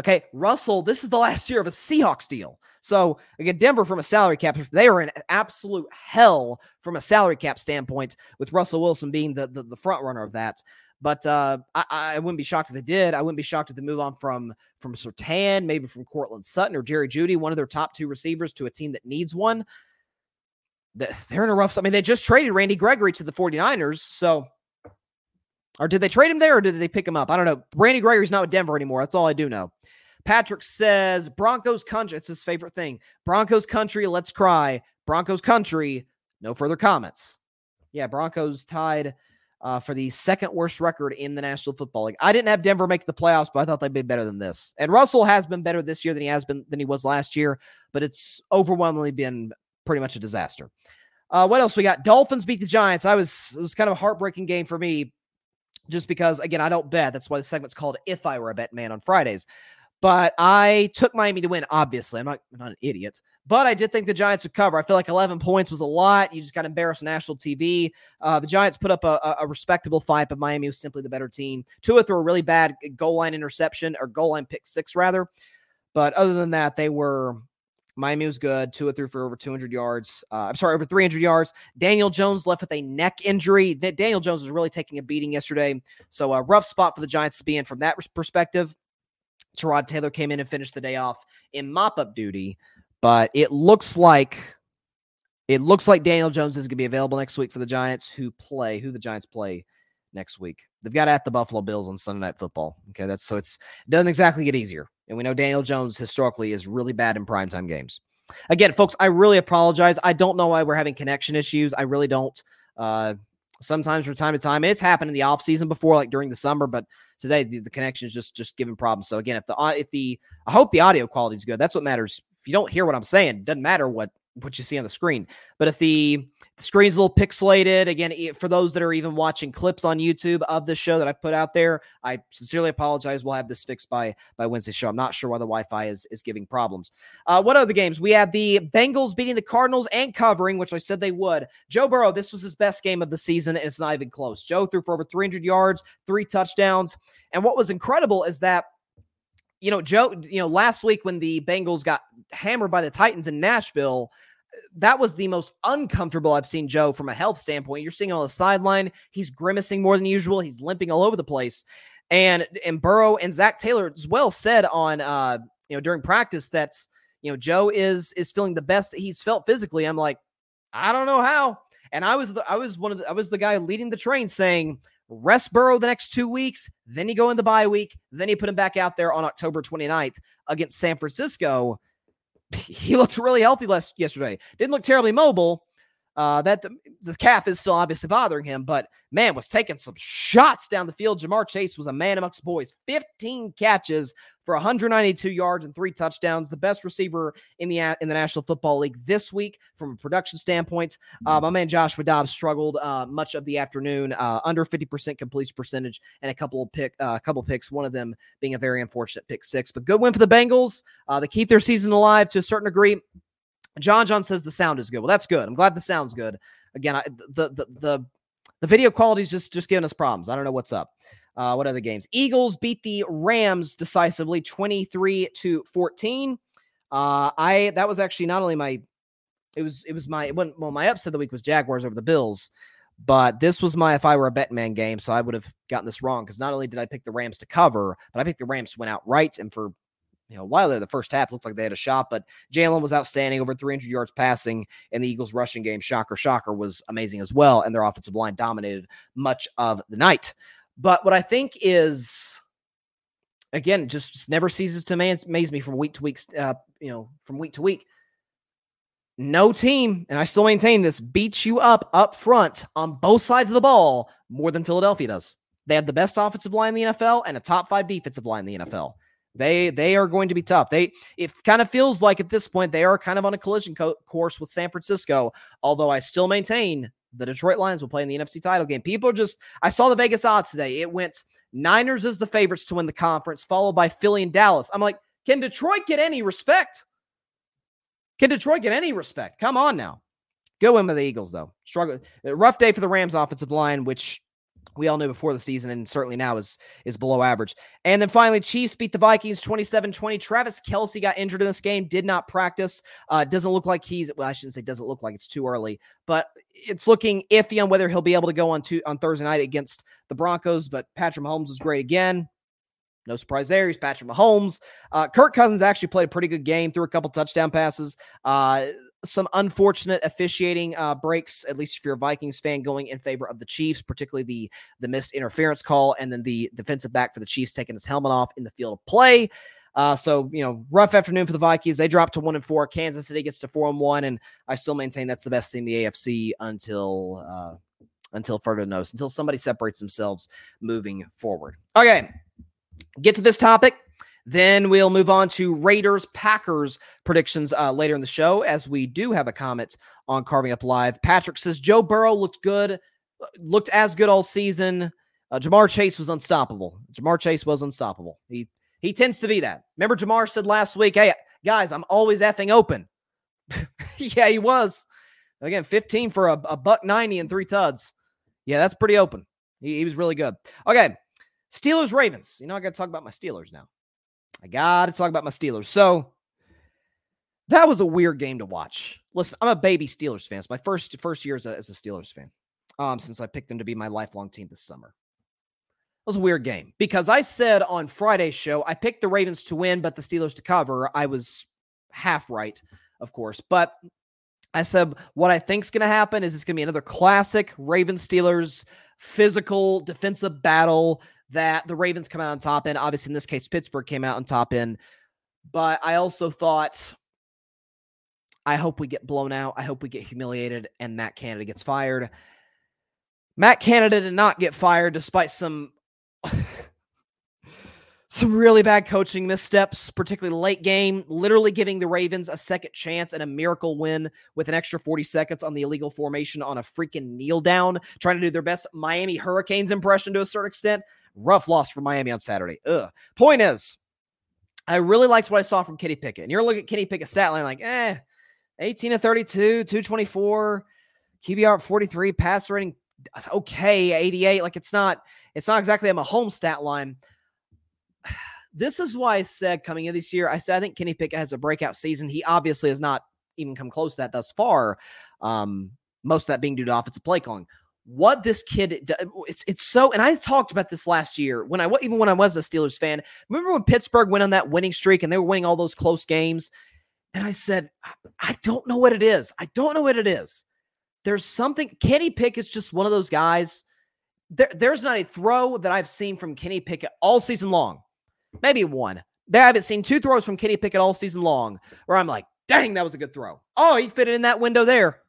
Okay, Russell, this is the last year of a Seahawks deal. So again, Denver from a salary cap, they are in absolute hell from a salary cap standpoint, with Russell Wilson being the the, the front runner of that. But uh, I, I, wouldn't be shocked if they did. I wouldn't be shocked if they move on from from Surtain, maybe from Courtland Sutton or Jerry Jeudy, one of their top two receivers, to a team that needs one. They're in a rough. I mean, they just traded Randy Gregory to the 49ers. So, or did they trade him there or did they pick him up? I don't know. Randy Gregory's not with Denver anymore. That's all I do know. Patrick says Broncos country. It's his favorite thing. Broncos country. Let's cry. Broncos country. No further comments. Yeah, Broncos tied uh, for the second worst record in the National Football League. I didn't have Denver make the playoffs, but I thought they'd be better than this. And Russell has been better this year than he has been than he was last year, but it's overwhelmingly been pretty much a disaster. Uh, what else we got? Dolphins beat the Giants. I was it was kind of a heartbreaking game for me, just because again I don't bet. That's why the segment's called "If I Were a Bet Man" on Fridays. But I took Miami to win. Obviously, I'm not I'm not an idiot, but I did think the Giants would cover. I feel like 11 points was a lot. You just got embarrassed on national TV. Uh, the Giants put up a, a, respectable fight, but Miami was simply the better team. Tua threw a really bad goal line interception or goal line pick six rather. But other than that, they were Miami was good, two threw for over 200 yards. Uh, I'm sorry, over 300 yards. Daniel Jones left with a neck injury. Daniel Jones was really taking a beating yesterday. So a rough spot for the Giants to be in from that perspective. Tyrod Taylor came in and finished the day off in mop up duty, but it looks like it looks like Daniel Jones is going to be available next week for the Giants who play who the Giants play next week. They've got at the Buffalo Bills on Sunday Night Football. Okay, that's so it's it doesn't exactly get easier. And we know Daniel Jones historically is really bad in primetime games. Again, folks, I really apologize. I don't know why we're having connection issues. I really don't. Uh, sometimes from time to time, and it's happened in the off season before, like during the summer. But today, the, the connection is just just giving problems. So again, if the if the I hope the audio quality is good. That's what matters. If you don't hear what I'm saying, doesn't matter what what you see on the screen. But if the, the screen's a little pixelated, again, for those that are even watching clips on YouTube of the show that I put out there, I sincerely apologize. We'll have this fixed by by Wednesday show. I'm not sure why the Wi-Fi is is giving problems. Uh, what other games? We had the Bengals beating the Cardinals and covering, which I said they would. Joe Burrow, this was his best game of the season, it's not even close. Joe threw for over 300 yards, three touchdowns, and what was incredible is that you know, Joe, you know, last week when the Bengals got hammered by the Titans in Nashville, that was the most uncomfortable I've seen Joe from a health standpoint. You're seeing him on the sideline, he's grimacing more than usual. He's limping all over the place. And and Burrow and Zac Taylor as well said on uh, you know, during practice that you know, Joe is is feeling the best that he's felt physically. I'm like, I don't know how. And I was the I was one of the I was the guy leading the train saying rest Burrow the next two weeks, then you go in the bye week, then you put him back out there on October 29th against San Francisco [LAUGHS] he looked really healthy last yesterday. Didn't look terribly mobile. Uh, that the, the calf is still obviously bothering him, but man was taking some shots down the field. Ja'Marr Chase was a man amongst boys. 15 catches for 192 yards and three touchdowns. The best receiver in the in the National Football League this week from a production standpoint. Uh, my man Joshua Dobbs struggled uh, much of the afternoon, uh, under 50% completion percentage, and a couple of pick uh, a couple of picks. One of them being a very unfortunate pick six, but good win for the Bengals. Uh, they keep their season alive to a certain degree. John John says the sound is good. Well, that's good. I'm glad the sound's good. Again, I, the the the the video quality is just just giving us problems. I don't know what's up. Uh, what other games? Eagles beat the Rams decisively, 23 to 14. Uh, I that was actually not only my, it was it was my well my upset of the week was Jaguars over the Bills, but this was my if I were a bet man game, so I would have gotten this wrong because not only did I pick the Rams to cover, but I picked the Rams to win outright, and for you know, while there the first half looked like they had a shot, but Jalen was outstanding, over 300 yards passing, and the Eagles' rushing game, shocker, shocker, was amazing as well, and their offensive line dominated much of the night. But what I think is, again, just never ceases to amaze me from week to week. Uh, you know, from week to week. No team, and I still maintain this, beats you up up front on both sides of the ball more than Philadelphia does. They have the best offensive line in the NFL and a top five defensive line in the NFL. They they are going to be tough. They it kind of feels like at this point they are kind of on a collision co- course with San Francisco. Although I still maintain the Detroit Lions will play in the NFC title game. People are just, I saw the Vegas odds today. It went Niners as the favorites to win the conference, followed by Philly and Dallas. I'm like, can Detroit get any respect? Can Detroit get any respect? Come on now. Go in with the Eagles, though. Struggle. Uh, rough day for the Rams offensive line, which we all knew before the season and certainly now is is below average. And then finally, Chiefs beat the Vikings 27-20. Travis Kelce got injured in this game, did not practice. Uh, doesn't look like he's well, I shouldn't say doesn't look like it's too early, but it's looking iffy on whether he'll be able to go on to on Thursday night against the Broncos. But Patrick Mahomes was great again. No surprise there. He's Patrick Mahomes. Uh, Kirk Cousins actually played a pretty good game, threw a couple touchdown passes. Uh, some unfortunate officiating uh, breaks, at least if you're a Vikings fan, going in favor of the Chiefs, particularly the the missed interference call, and then the defensive back for the Chiefs taking his helmet off in the field of play. Uh, so you know, rough afternoon for the Vikings. They dropped to one and four. Kansas City gets to four and one, and I still maintain that's the best team in the AFC until uh, until further notice, until somebody separates themselves moving forward. Okay, get to this topic. Then we'll move on to Raiders Packers predictions uh, later in the show, as we do have a comment on Carving Up Live. Patrick says Joe Burrow looked good, looked as good all season. Uh, Ja'Marr Chase was unstoppable. Ja'Marr Chase was unstoppable. He he tends to be that. Remember, Ja'Marr said last week, "Hey guys, I'm always effing open." [LAUGHS] yeah, he was. Again, 15 for a, a buck 90 and three tuds. Yeah, that's pretty open. He, he was really good. Okay, Steelers Ravens. You know, I got to talk about my Steelers now. I got to talk about my Steelers. So that was a weird game to watch. Listen, I'm a baby Steelers fan. It's my first first year as a, as a Steelers fan. Um, since I picked them to be my lifelong team this summer. It was a weird game because I said on Friday's show I picked the Ravens to win, but the Steelers to cover. I was half right, of course, but I said what I think's going to happen is it's going to be another classic Ravens Steelers physical defensive battle that the Ravens come out on top in. Obviously, in this case, Pittsburgh came out on top in. But I also thought, I hope we get blown out. I hope we get humiliated and Matt Canada gets fired. Matt Canada did not get fired despite some [SIGHS] some really bad coaching missteps, particularly late game, literally giving the Ravens a second chance and a miracle win with an extra 40 seconds on the illegal formation on a freaking kneel down, trying to do their best Miami Hurricanes impression to a certain extent. Rough loss for Miami on Saturday. Ugh. Point is, I really liked what I saw from Kenny Pickett. And you're looking at Kenny Pickett's stat line like, eh, 18 to 32, 224, QBR 43, pass rating okay, 88. Like it's not, it's not exactly a Mahomes stat line. [SIGHS] This is why I said coming in this year, I said I think Kenny Pickett has a breakout season. He obviously has not even come close to that thus far. Um, most of that being due to offensive play calling what this kid it's it's so and I talked about this last year when I even when I was a Steelers fan. Remember when Pittsburgh went on that winning streak and they were winning all those close games and I said I don't know what it is. I don't know what it is. There's something Kenny Pickett's just one of those guys. There, there's not a throw that I've seen from Kenny Pickett all season long. Maybe one. There I haven't seen two throws from Kenny Pickett all season long where I'm like, dang, that was a good throw. Oh, he fit it in that window there.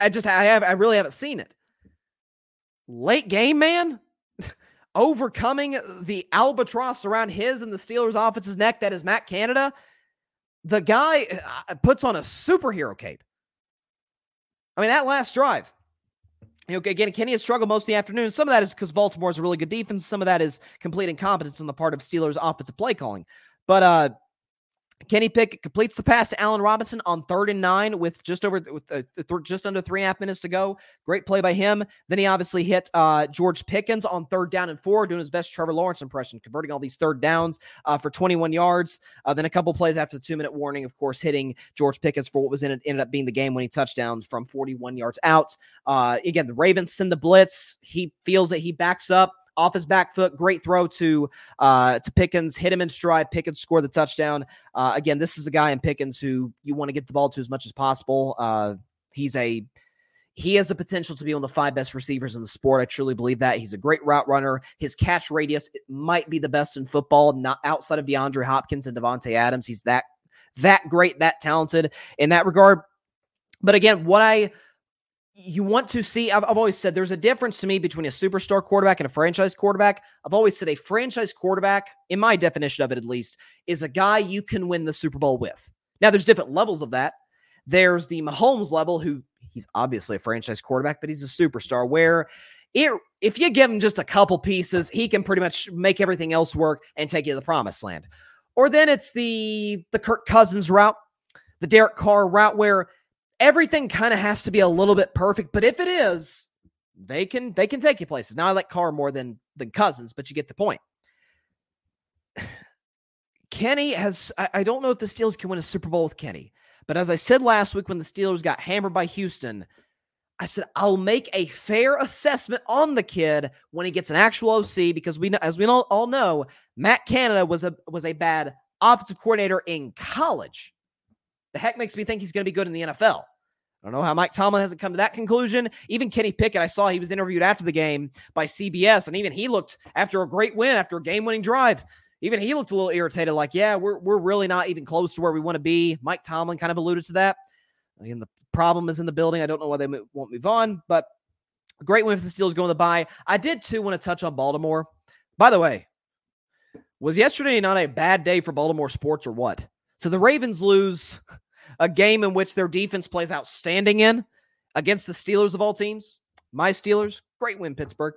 I just I have I really haven't seen it. Late game, man. [LAUGHS] Overcoming the albatross around his and the Steelers' offense's neck that is Matt Canada. The guy uh, puts on a superhero cape. I mean, that last drive. You know, again, Kenny has struggled most of the afternoon. Some of that is because Baltimore is a really good defense. Some of that is complete incompetence on the part of Steelers' offensive play calling. But uh, Kenny Pickett completes the pass to Allen Robinson on third and nine with just over with uh, th- just under three and a half minutes to go. Great play by him. Then he obviously hit uh, George Pickens on third down and four, doing his best Trevor Lawrence impression, converting all these third downs uh, for 21 yards. Uh, then a couple plays after the two minute warning, of course, hitting George Pickens for what was in it ended up being the game winning touchdown from 41 yards out. Uh, again, the Ravens send the blitz. He feels that he backs up off his back foot. Great throw to uh, to Pickens, hit him in stride. Pickens scored the touchdown. Uh, again, this is a guy in Pickens who you want to get the ball to as much as possible. Uh, he's a he has the potential to be one of the five best receivers in the sport. I truly believe that. He's a great route runner. His catch radius might be the best in football, not outside of DeAndre Hopkins and Davante Adams. He's that that great, that talented in that regard. But again, what I you want to see I've, I've, always said there's a difference to me between a superstar quarterback and a franchise quarterback. I've always said a franchise quarterback in my definition of it at least is a guy you can win the super bowl with. Now there's different levels of that. There's the mahomes level who he's obviously a franchise quarterback but he's a superstar where it, if you give him just a couple pieces he can pretty much make everything else work and take you to the promised land. Or then it's the the kirk cousins route the derek carr route where everything kind of has to be a little bit perfect. But if it is, they can they can take you places. Now I like Carr more than than Cousins, but you get the point. [SIGHS] Kenny has I, I don't know if the Steelers can win a Super Bowl with Kenny, but as I said last week when the Steelers got hammered by Houston, I said I'll make a fair assessment on the kid when he gets an actual OC because we know as we all know, Matt Canada was a was a bad offensive coordinator in college. The heck makes me think he's going to be good in the NFL. I don't know how Mike Tomlin hasn't come to that conclusion. Even Kenny Pickett, I saw he was interviewed after the game by CBS, and even he looked after a great win, after a game-winning drive. Even he looked a little irritated, like, yeah, we're we're really not even close to where we want to be. Mike Tomlin kind of alluded to that. And the problem is in the building. I don't know why they won't move on, but great win for the Steelers going to the bye. I did too want to touch on Baltimore. By the way, was yesterday not a bad day for Baltimore sports or what? So the Ravens lose a game in which their defense plays outstanding in against the Steelers of all teams. My Steelers, great win, Pittsburgh.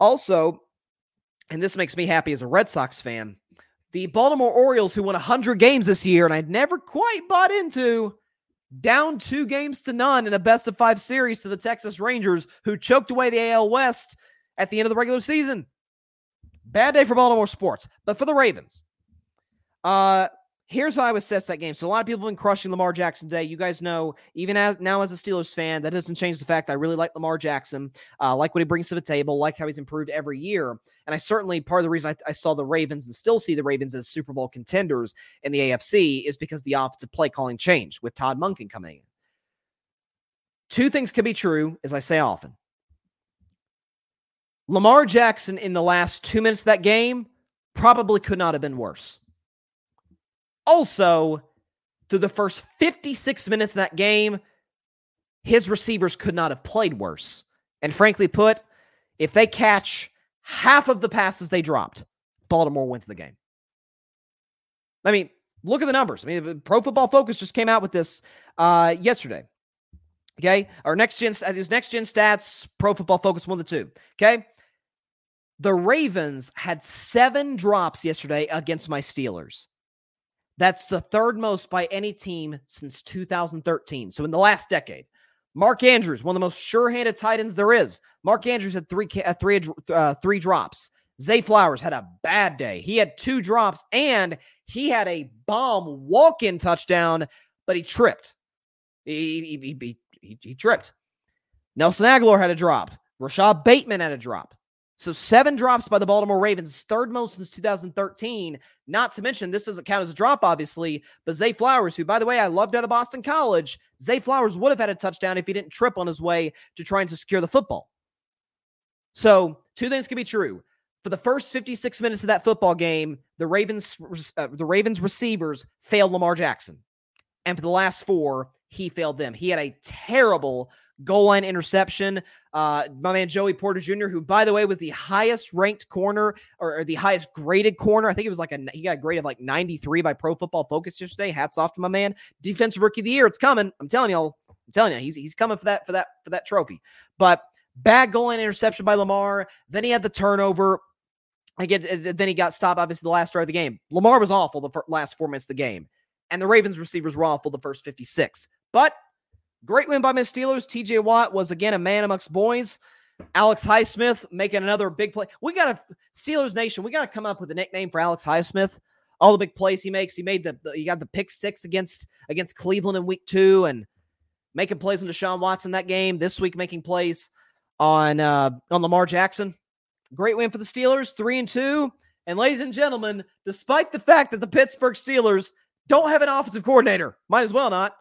Also, and this makes me happy as a Red Sox fan, the Baltimore Orioles, who won 100 games this year, and I'd never quite bought into, down two games to none in a best of five series to the Texas Rangers, who choked away the AL West at the end of the regular season. Bad day for Baltimore sports, but for the Ravens. Uh, here's how I would assess that game. So a lot of people have been crushing Lamar Jackson today. You guys know, even as now as a Steelers fan, that doesn't change the fact I really like Lamar Jackson. Uh, like what he brings to the table, like how he's improved every year. And I certainly part of the reason I, I saw the Ravens and still see the Ravens as Super Bowl contenders in the AFC is because the offensive play calling changed with Todd Monken coming in. Two things can be true, as I say often. Lamar Jackson in the last two minutes of that game probably could not have been worse. Also, through the first 56 minutes of that game, his receivers could not have played worse. And frankly put, if they catch half of the passes they dropped, Baltimore wins the game. I mean, look at the numbers. I mean, Pro Football Focus just came out with this uh, yesterday. Okay, our next gen, these next gen stats, Pro Football Focus one to two. Okay, the Ravens had seven drops yesterday against my Steelers. That's the third most by any team since 2013. So in the last decade, Mark Andrews, one of the most sure-handed tight ends there is. Mark Andrews had three uh, three uh, three drops. Zay Flowers had a bad day. He had two drops and he had a bomb walk-in touchdown, but he tripped. He he, he, he, he tripped. Nelson Agholor had a drop. Rashod Bateman had a drop. So seven drops by the Baltimore Ravens, third most since 2013. Not to mention, this doesn't count as a drop, obviously, but Zay Flowers, who, by the way, I loved out of Boston College, Zay Flowers would have had a touchdown if he didn't trip on his way to trying to secure the football. So two things can be true. For the first 56 minutes of that football game, the Ravens, uh, the Ravens receivers failed Lamar Jackson, and for the last four, he failed them. He had a terrible goal line interception. Uh, my man Joey Porter Jr., who by the way was the highest ranked corner or, or, the highest graded corner. I think it was like a he got a grade of like 93 by Pro Football Focus yesterday. Hats off to my man. Defensive Rookie of the Year. It's coming. I'm telling y'all. I'm telling you, he's he's coming for that for that for that trophy. But bad goal line interception by Lamar. Then he had the turnover. Again, then he got stopped. Obviously, the last drive of the game. Lamar was awful the last four minutes of the game, and the Ravens receivers were awful the first 56. But Great win by Miss Steelers. TJ Watt was again a man amongst boys. Alex Highsmith making another big play. We got a Steelers Nation. We got to come up with a nickname for Alex Highsmith. All the big plays he makes. He made the, the he got the pick six against against Cleveland in week two and making plays on Deshaun Watson that game. This week making plays on uh on Lamar Jackson. Great win for the Steelers, three and two. And ladies and gentlemen, despite the fact that the Pittsburgh Steelers don't have an offensive coordinator, might as well not.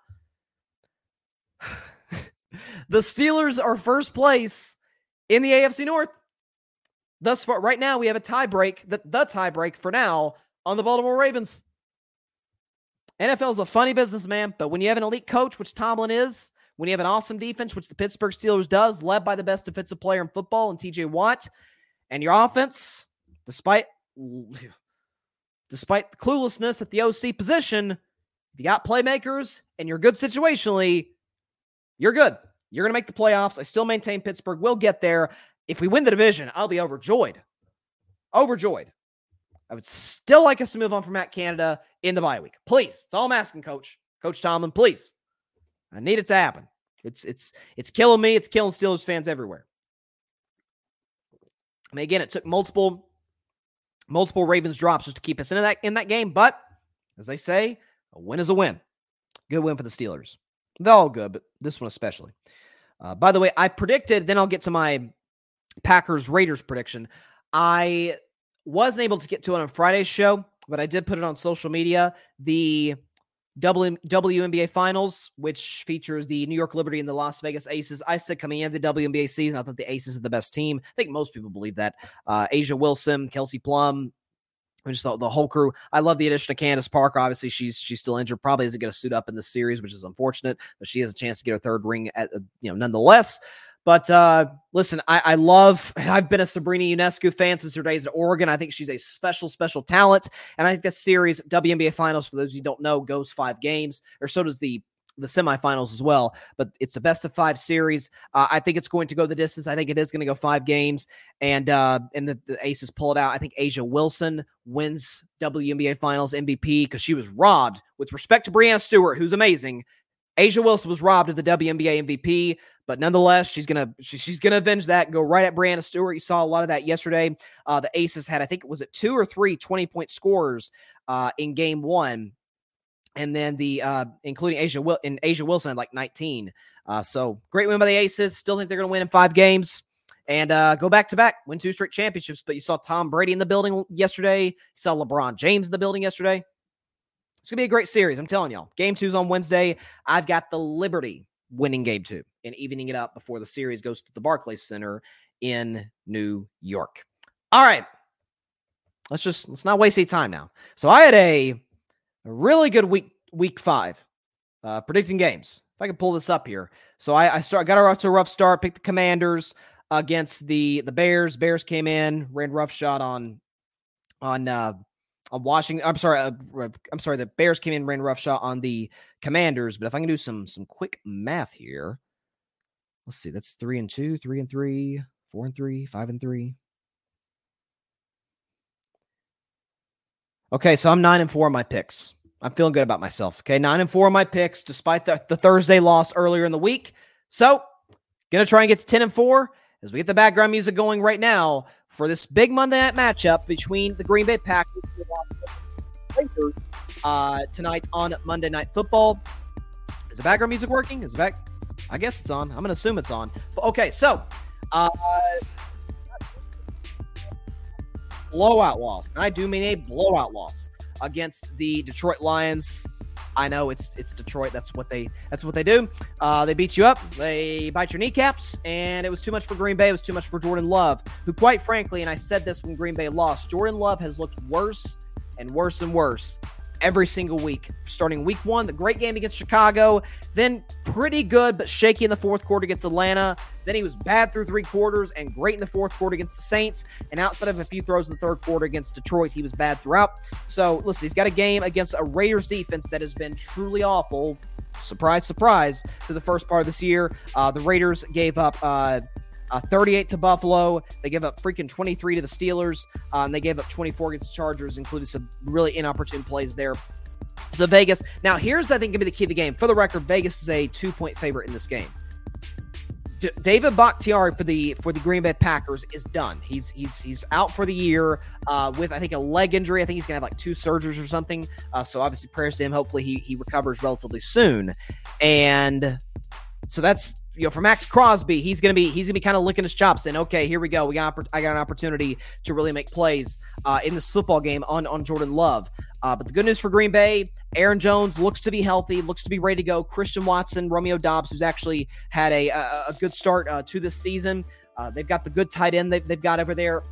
[SIGHS] the Steelers are first place in the AFC North. Thus far, right now, we have a tie break, the, the for now on the Baltimore Ravens. NFL is a funny business, man, but when you have an elite coach, which Tomlin is, when you have an awesome defense, which the Pittsburgh Steelers does, led by the best defensive player in football and TJ Watt, and your offense, despite [SIGHS] despite the cluelessness at the OC position, if you got playmakers and you're good situationally, you're good. You're going to make the playoffs. I still maintain Pittsburgh will get there. If we win the division, I'll be overjoyed. Overjoyed. I would still like us to move on from Matt Canada in the bye week. Please. It's all I'm asking, Coach. Coach Tomlin, please. I need it to happen. It's it's it's killing me. It's killing Steelers fans everywhere. I mean, again, it took multiple multiple Ravens drops just to keep us in that in that game. But as they say, a win is a win. Good win for the Steelers. They're all good, but this one especially. Uh, by the way, I predicted, then I'll get to my Packers Raiders prediction. I wasn't able to get to it on Friday's show, but I did put it on social media. The w- WNBA Finals, which features the New York Liberty and the Las Vegas Aces. I said coming in the WNBA season, I thought the Aces are the best team. I think most people believe that. Uh, A'ja Wilson, Kelsey Plum, just the, the whole crew. I love the addition of Candace Parker. Obviously, she's she's still injured. Probably isn't going to suit up in the series, which is unfortunate. But she has a chance to get her third ring at uh, you know nonetheless. But uh, listen, I, I love, I've been a Sabrina Ionescu fan since her days at Oregon. I think she's a special, special talent. And I think this series, WNBA Finals, for those who don't know, goes five games, or so does the the semifinals as well. But it's a best of five series. Uh, I think it's going to go the distance. I think it is going to go five games, and uh, and the, the Aces pull it out. I think A'ja Wilson wins WNBA Finals MVP because she was robbed. With respect to Breanna Stewart, who's amazing, A'ja Wilson was robbed of the WNBA MVP, but nonetheless, she's gonna she, she's gonna avenge that. Go right at Breanna Stewart. You saw a lot of that yesterday. Uh, the Aces had, I think, it was it two or three 20 point scores uh, in game one, and then the uh, including A'ja Wil- and A'ja Wilson had like 19. Uh, so great win by the Aces. Still think they're gonna win in five games and uh, go back to back, win two straight championships. But you saw Tom Brady in the building yesterday. You saw LeBron James in the building yesterday. It's going to be a great series. I'm telling y'all. Game two's on Wednesday. I've got the Liberty winning game two and evening it up before the series goes to the Barclays Center in New York. All right. Let's just let's not waste any time now. So I had a, a really good week week five uh, predicting games. If I can pull this up here. So I, I start got off to a rough start, picked the commanders against the the Bears. Bears came in, ran rough shot on on uh on Washington. I'm sorry. Uh, I'm sorry. The Bears came in, ran rough shot on the Commanders. But if I can do some some quick math here, let's see. That's three and two, three and three, four and three, five and three. Okay, so I'm nine and four on my picks. I'm feeling good about myself. Okay, nine and four on my picks, despite the, the Thursday loss earlier in the week. So, gonna try and get to ten and four as we get the background music going right now for this big Monday night matchup between the Green Bay Packers uh, tonight on Monday Night Football. Is the background music working? Is the back? I guess it's on. I'm going to assume it's on. But okay, so uh, blowout loss. And I do mean a blowout loss against the Detroit Lions. I know it's it's Detroit. That's what they that's what they do. Uh, they beat you up. They bite your kneecaps, and it was too much for Green Bay. It was too much for Jordan Love, who, quite frankly, and I said this when Green Bay lost. Jordan Love has looked worse and worse and worse every single week. Starting week one, the great game against Chicago, then pretty good but shaky in the fourth quarter against Atlanta. Then he was bad through three quarters and great in the fourth quarter against the Saints. And outside of a few throws in the third quarter against Detroit, he was bad throughout. So listen, he's got a game against a Raiders defense that has been truly awful. Surprise, surprise, to the first part of this year. Uh, the Raiders gave up. Uh, uh, 38 to Buffalo. They gave up freaking 23 to the Steelers. Uh, and they gave up 24 against the Chargers, including some really inopportune plays there. So Vegas. Now here's I think to be the key of the game. For the record, Vegas is a two point favorite in this game. D- David Bakhtiari for the for the Green Bay Packers is done. He's he's he's out for the year uh, with I think a leg injury. I think he's gonna have like two surgeries or something. Uh, so obviously prayers to him. Hopefully he he recovers relatively soon. And so that's you know, for Maxx Crosby, he's gonna be he's gonna be kind of licking his chops, saying, "Okay, here we go. We got I got an opportunity to really make plays uh, in this football game on on Jordan Love." Uh, but the good news for Green Bay, Aaron Jones looks to be healthy, looks to be ready to go. Christian Watson, Romeo Doubs, who's actually had a a, a good start uh, to this season. Uh, they've got the good tight end they've, they've got over there.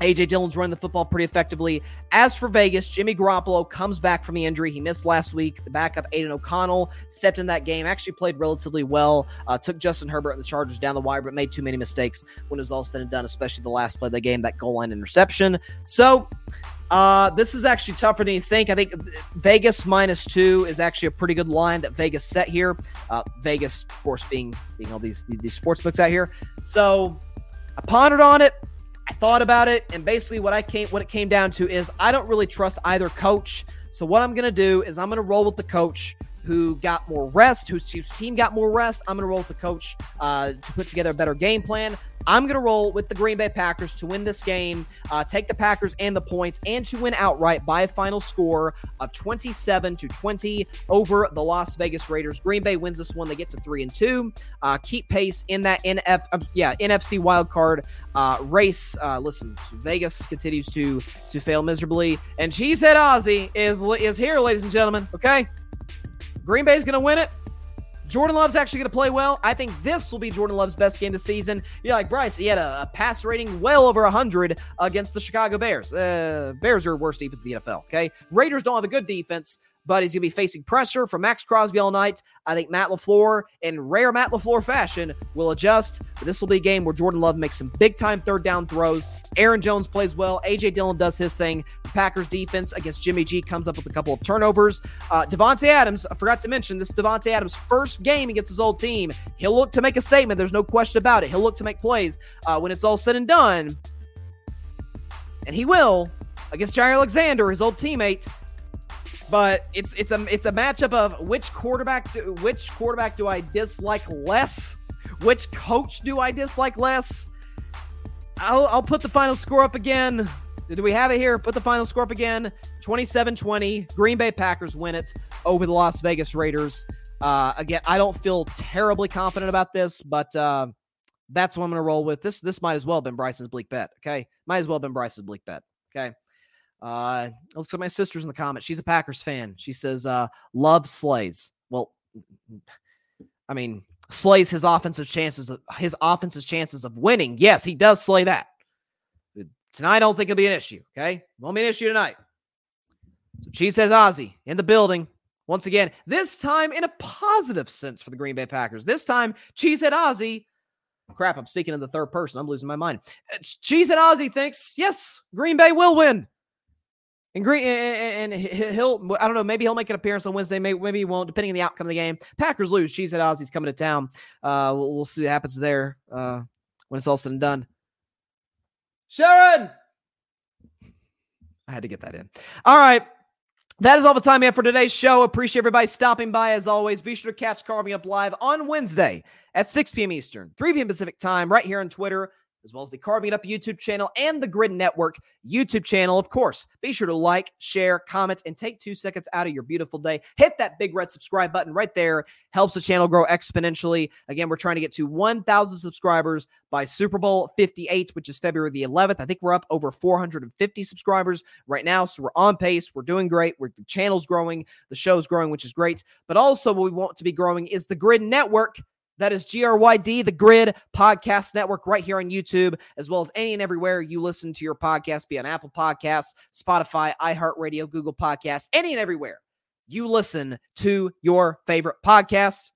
AJ Dillon's running the football pretty effectively. As for Vegas, Jimmy Garoppolo comes back from the injury. He missed last week. The backup, Aidan O'Connell, stepped in that game, actually played relatively well. Uh, took Justin Herbert and the Chargers down the wire, but made too many mistakes when it was all said and done, especially the last play of the game, that goal line interception. So, uh, this is actually tougher than you think. I think Vegas minus two is actually a pretty good line that Vegas set here. Uh, Vegas, of course, being being all these these sports books out here. So I pondered on it. I thought about it, and basically what I came what it came down to is I don't really trust either coach. So what I'm gonna do is I'm gonna roll with the coach who got more rest, whose, team got more rest. I'm gonna roll with the coach uh, to put together a better game plan. I'm going to roll with the Green Bay Packers to win this game, uh, take the Packers and the points, and to win outright by a final score of 27 to 20 over the Las Vegas Raiders. Green Bay wins this one; they get to three and two, uh, keep pace in that NF, uh, yeah NFC wild card uh, race. Uh, listen, Vegas continues to to fail miserably, and Cheesehead Ozzy is is here, ladies and gentlemen. Okay, Green Bay's going to win it. Jordan Love's actually going to play well. I think this will be Jordan Love's best game this season. You're like, Bryce, he had a, a pass rating well over 100 against the Chicago Bears. Uh, Bears are worst defense in the NFL, okay? Raiders don't have a good defense, but he's going to be facing pressure from Maxx Crosby all night. I think Matt LaFleur, in rare Matt LaFleur fashion, will adjust. But this will be a game where Jordan Love makes some big time third down throws. Aaron Jones plays well. A.J. Dillon does his thing. Packers defense against Jimmy G comes up with a couple of turnovers. Uh, Davante Adams, I forgot to mention, this is Davante Adams' first game against his old team. He'll look to make a statement. There's no question about it. He'll look to make plays uh, when it's all said and done. And he will against Jaire Alexander, his old teammate but it's it's a it's a matchup of which quarterback do which quarterback do I dislike less? Which coach do I dislike less? I'll I'll put the final score up again. Do we have it here? Put the final score up again. 27-20. Green Bay Packers win it over the Las Vegas Raiders. Uh, again, I don't feel terribly confident about this, but uh, that's what I'm going to roll with. This this might as well have been Bryson's bleak bet. Okay, might as well have been Bryson's bleak bet. Okay. Uh, looks like my sister's in the comments. She's a Packers fan. She says, uh, love slays. Well, I mean, slays his offensive chances of his offensive chances of winning. Yes, he does slay that. Tonight, I don't think it'll be an issue. Okay. Won't be an issue tonight. So she says Ozzy in the building. Once again, this time in a positive sense for the Green Bay Packers. This time, Cheesehead Ozzy. Crap, I'm speaking in the third person. I'm losing my mind. Cheesehead Ozzy thinks, yes, Green Bay will win. And Green and he'll I don't know maybe he'll make an appearance on Wednesday maybe, maybe he won't depending on the outcome of the game. Packers lose. She's at Ozzy's coming to town. Uh, we'll, we'll, see what happens there uh, when it's all said and done. Sharon, I had to get that in. All right. That is all the time we have for today's show. Appreciate everybody stopping by as always. Be sure to catch Carving Up Live on Wednesday at 6 p.m. Eastern, 3 p.m. Pacific time, right here on Twitter as well as the Carving It Up YouTube channel and the Grid Network YouTube channel. Of course, be sure to like, share, comment, and take two seconds out of your beautiful day. Hit that big red subscribe button right there. Helps the channel grow exponentially. Again, we're trying to get to 1,000 subscribers by Super Bowl 58, which is February the 11th. I think we're up over 450 subscribers right now. So we're on pace. We're doing great. We're, the channel's growing. The show's growing, which is great. But also, what we want to be growing is the Grid Network. That is GRYD, the Grid Podcast Network, right here on YouTube, as well as any and everywhere you listen to your podcast, be on Apple Podcasts, Spotify, iHeartRadio, Google Podcasts, any and everywhere you listen to your favorite podcast.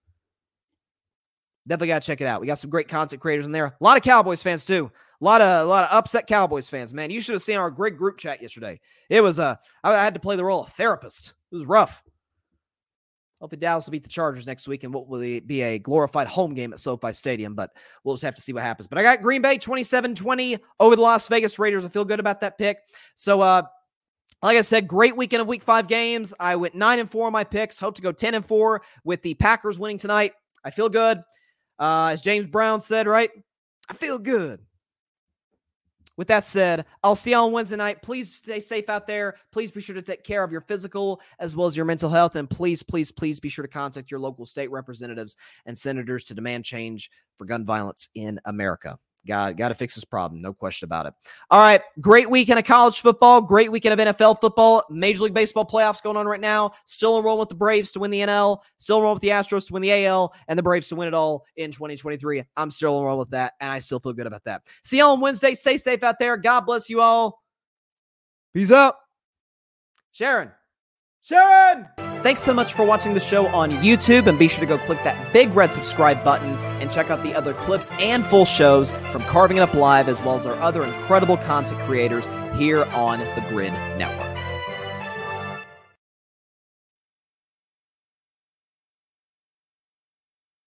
Definitely got to check it out. We got some great content creators in there. A lot of Cowboys fans too. A lot of a lot of upset Cowboys fans. Man, you should have seen our great group chat yesterday. It was uh I had to play the role of therapist. It was rough. Hopefully, Dallas will beat the Chargers next week and what will be a glorified home game at SoFi Stadium. But we'll just have to see what happens. But I got Green Bay 27 20 over the Las Vegas Raiders. I feel good about that pick. So, uh, like I said, great weekend of week five games. I went nine and four on my picks. Hope to go 10 and four with the Packers winning tonight. I feel good. Uh, as James Brown said, right? I feel good. With that said, I'll see you on Wednesday night. Please stay safe out there. Please be sure to take care of your physical as well as your mental health. And please, please, please be sure to contact your local state representatives and senators to demand change for gun violence in America. Got got to fix this problem, no question about it. All right, great weekend of college football, great weekend of NFL football, Major League Baseball playoffs going on right now. Still enrolling with the Braves to win the NL, still enrolling with the Astros to win the AL, and the Braves to win it all in 2023. I'm still enrolled with that, and I still feel good about that. See y'all on Wednesday. Stay safe out there. God bless you all. Peace out, Sharon. Sharon! Thanks so much for watching the show on YouTube, and be sure to go click that big red subscribe button and check out the other clips and full shows from Carving It Up Live, as well as our other incredible content creators here on the Grid Network.